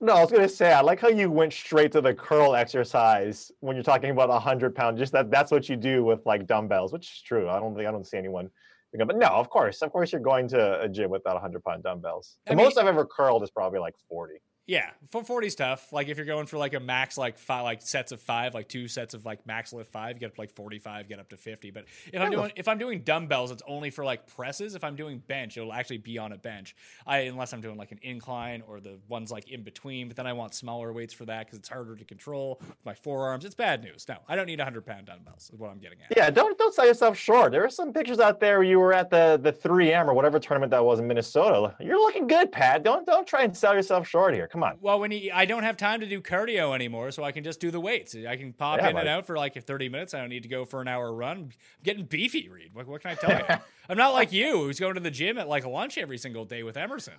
S4: No, I was gonna say I like how you went straight to the curl exercise when you're talking about a hundred pound. Just that that's what you do with like dumbbells, which is true. I don't think I don't see anyone. But no, of course, of course, you're going to a gym without a hundred pound dumbbells. The
S3: I mean-
S4: most I've ever curled is probably like forty.
S3: Yeah, 440 is tough. Like if you're going for like a max like five like sets of five, like two sets of like max lift five, you get up to like 45, get up to 50. But if I'm oh. doing if I'm doing dumbbells, it's only for like presses. If I'm doing bench, it'll actually be on a bench. I unless I'm doing like an incline or the ones like in between. But then I want smaller weights for that because it's harder to control with my forearms. It's bad news. No, I don't need 100 pound dumbbells. Is what I'm getting at.
S4: Yeah, don't don't sell yourself short. There are some pictures out there where you were at the the 3M or whatever tournament that was in Minnesota. You're looking good, Pat. Don't don't try and sell yourself short here. Come on.
S3: Well, when you, I don't have time to do cardio anymore, so I can just do the weights. I can pop
S4: Yeah,
S3: in and out for like 30 minutes. I don't need to go for an hour run. I'm getting beefy, Reed. What, what can I tell you? (laughs) I'm not like you, who's going to the gym at like lunch every single day with Emerson.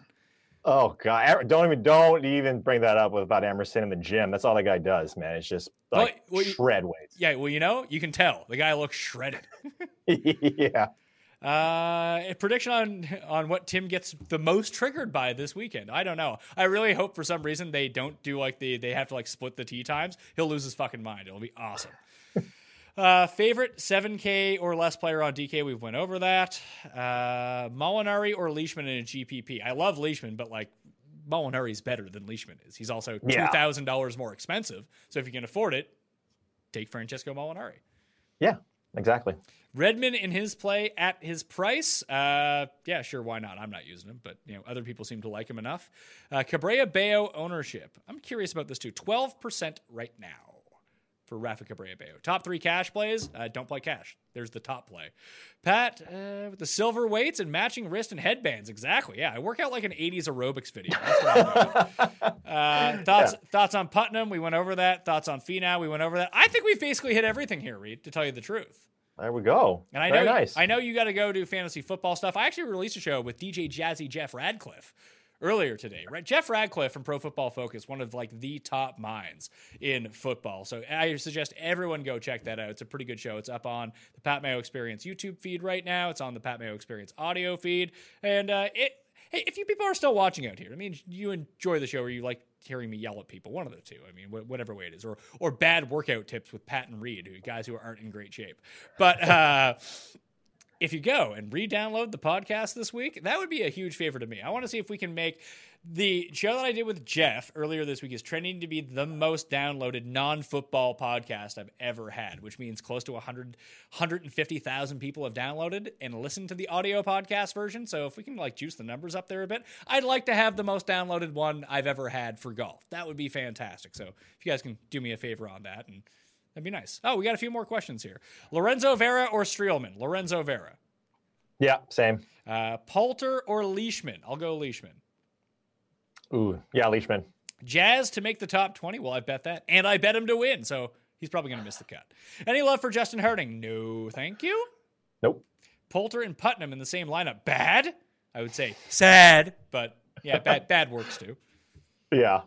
S4: Oh God! Don't even don't even bring that up with about Emerson in the gym. That's all that guy does, man. It's just
S3: Well,
S4: like
S3: well, you-
S4: shred weights.
S3: Yeah, well, you know, you can tell the guy looks shredded. (laughs) (laughs)
S4: yeah.
S3: Uh, a prediction on on what Tim gets the most triggered by this weekend. I don't know. I really hope for some reason they don't do like the they have to like split the tee times. He'll lose his fucking mind. It'll be awesome. (laughs) uh, favorite 7K or less player on DK. We've went over that. Uh, Molinari or Leishman in a GPP. I love Leishman, but like Molinari's better than Leishman is. He's also two
S4: Yeah.
S3: thousand dollars more expensive. So if you can afford it, take Francesco Molinari.
S4: Yeah. Exactly.
S3: Redmond in his play at his price, uh, yeah, sure, why not? I'm not using him, but you know, other people seem to like him enough. Uh, Cabrera Bello ownership. I'm curious about this too. 12% right now for Rafa Cabrera Bello. Top three cash plays. Uh, don't play cash. There's the top play. Pat uh, with the silver weights and matching wrist and headbands. Exactly. Yeah, I work out like an 80s aerobics video. That's what I'm. Uh, (laughs) thoughts thoughts on Putnam? We went over that. Thoughts on Finau? We went over that. I think we've basically hit everything here, Reed. To tell you the truth.
S4: There we go.
S3: And I
S4: Very
S3: know,
S4: nice.
S3: I know you got to go do fantasy football stuff. I actually released a show with DJ Jazzy Jeff Ratcliffe earlier today. Right, Jeff Ratcliffe from Pro Football Focus, one of like the top minds in football. So I suggest everyone go check that out. It's a pretty good show. It's up on the Pat Mayo Experience YouTube feed right now. It's on the Pat Mayo Experience audio feed, and uh, it. Hey, if you people are still watching out here, I mean, you enjoy the show or you like hearing me yell at people, one of the two. I mean, wh- whatever way it is, or or bad workout tips with Pat and Reed, who guys who aren't in great shape. But uh, if you go and re-download the podcast this week, that would be a huge favor to me. I want to see if we can make the show that I did with Jeff earlier this week is trending to be the most downloaded non-football podcast I've ever had, which means close to 100 150,000 people have downloaded and listened to the audio podcast version. So if we can like juice the numbers up there a bit, I'd like to have the most downloaded one I've ever had for golf. That would be fantastic. So if you guys can do me a favor on that and That'd be nice. Oh, we got a few more questions here. Lorenzo Vera or Streelman? Lorenzo Vera.
S4: yeah. Same.
S3: Uh, Poulter or Leishman? I'll go Leishman.
S4: Ooh. Yeah. Leishman.
S3: Jazz to make the top 20? Well, I bet that. And I bet him to win, so he's probably going to miss the cut. Any love for Justin Harding? No, thank you.
S4: Nope.
S3: Poulter and Putnam in the same lineup. Bad? I would say sad, but yeah, bad, (laughs) bad works too.
S4: Yeah.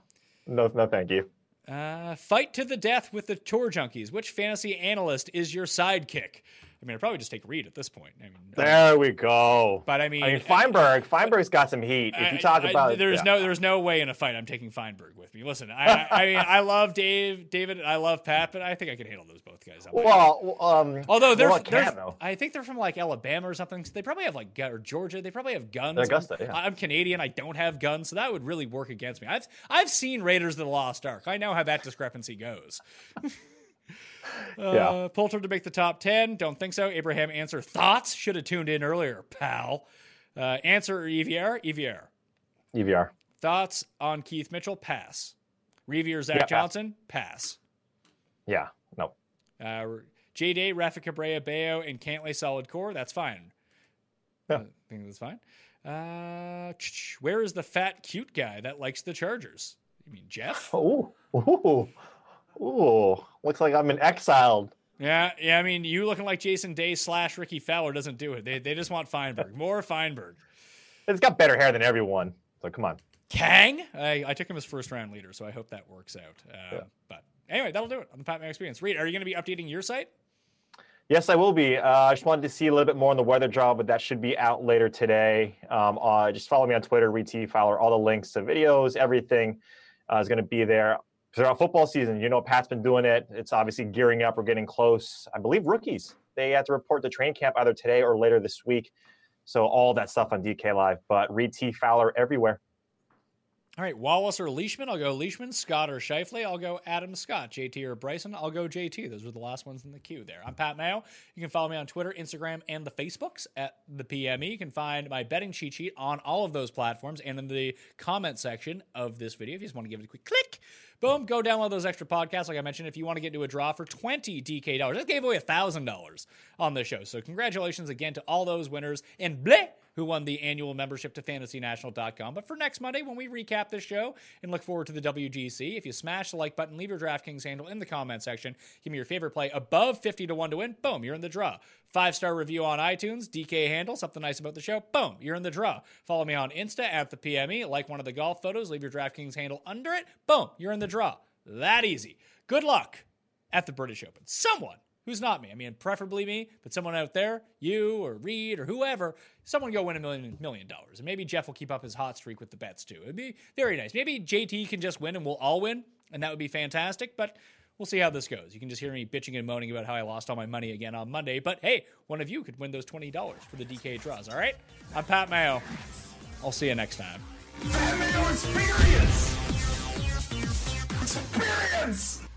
S4: No. No. Thank you.
S3: Uh, fight to the death with the tour junkies. Which fantasy analyst is your sidekick? I mean, I'd probably just take Reed at this point. I mean,
S4: There we go.
S3: but I mean,
S4: I mean, Feinberg. Feinberg's got some heat. If you talk
S3: I-
S4: about
S3: there's
S4: yeah.
S3: no there's no way in a fight I'm taking Feinberg with me. Listen, I (laughs) I, I, mean, I love Dave, David, I love Pat, but I think I can handle those both guys.
S4: Well, um,
S3: Although they're,
S4: what
S3: they're
S4: though?
S3: I think they're from like Alabama or something. So they probably have like or Georgia. They probably have guns.
S4: Augusta,
S3: I'm,
S4: yeah.
S3: I'm Canadian. I don't have guns, so that would really work against me. I've I've seen Raiders of the Lost Ark. I know how that discrepancy goes. (laughs) Uh,
S4: Yeah.
S3: Poulter to make the top 10. Don't think so. Abraham Ancer thoughts. Should have tuned in earlier, pal. Uh, Ancer EVR. EVR.
S4: EVR.
S3: Thoughts on Keith Mitchell? Pass. Revier Zach
S4: Yeah.
S3: Johnson? Pass.
S4: Yeah. No.
S3: Uh, J Day, Rafa Cabrera, Bello, and Cantlay solid core. That's fine.
S4: Yeah.
S3: I think that's fine. Uh, where is the fat, cute guy that likes the Chargers? You mean Jeff?
S4: Oh, Ooh. Ooh. Looks like I'm an exiled.
S3: Yeah, yeah. I mean, you looking like Jason Day slash Rickie Fowler doesn't do it. They, they just want Feinberg. More Feinberg.
S4: It's got better hair than everyone. So come on.
S3: Kang? I, I took him as first round leader, so I hope that works out. Uh, But anyway, that'll do it on the Pat Mayo Experience. Reed, are you going to be updating your site?
S4: Yes, I will be. Uh, I just wanted to see a little bit more on the weather job, but that should be out later today. Um, uh, just follow me on Twitter, RT Fowler. All the links to videos, everything uh, is going to be there. Throughout football season, you know, Pat's been doing it. It's obviously gearing up. We're getting close. I believe rookies, they have to report to train camp either today or later this week. So all that stuff on DK Live, but Reed T. Fowler everywhere.
S3: All right, Wallace or Leishman, I'll go Leishman. Scott or Shifley, I'll go Adam Scott. JT or Bryson, I'll go JT. Those were the last ones in the queue there. I'm Pat Mayo. You can follow me on Twitter, Instagram, and the Facebooks at the PME. You can find my betting cheat sheet on all of those platforms and in the comment section of this video if you just want to give it a quick click. Boom, go download those extra podcasts. Like I mentioned, if you want to get into a draw for 20 DK dollars, I gave away $1,000 on the show. So congratulations again to all those winners. And bleh, who won the annual membership to fantasynational.com. But for next Monday, when we recap this show and look forward to the WGC, if you smash the like button, leave your DraftKings handle in the comment section, give me your favorite play above 50 to 1 to win, boom, you're in the draw. Five star review on iTunes, DK handle, something nice about the show, boom, you're in the draw. Follow me on Insta at the PME, like one of the golf photos, leave your DraftKings handle under it, boom, you're in the draw. That easy. Good luck at the British Open. Someone who's not me. I mean, preferably me, but someone out there, you or Reed or whoever, someone go win a million million dollars. And maybe Jeff will keep up his hot streak with the bets too. It'd be very nice. Maybe JT can just win and we'll all win, and that would be fantastic. But we'll see how this goes. You can just hear me bitching and moaning about how I lost all my money again on Monday. But hey, one of you could win those $20 for the DK draws, all right? I'm Pat Mayo. I'll see you next time.
S2: Experience! Experience!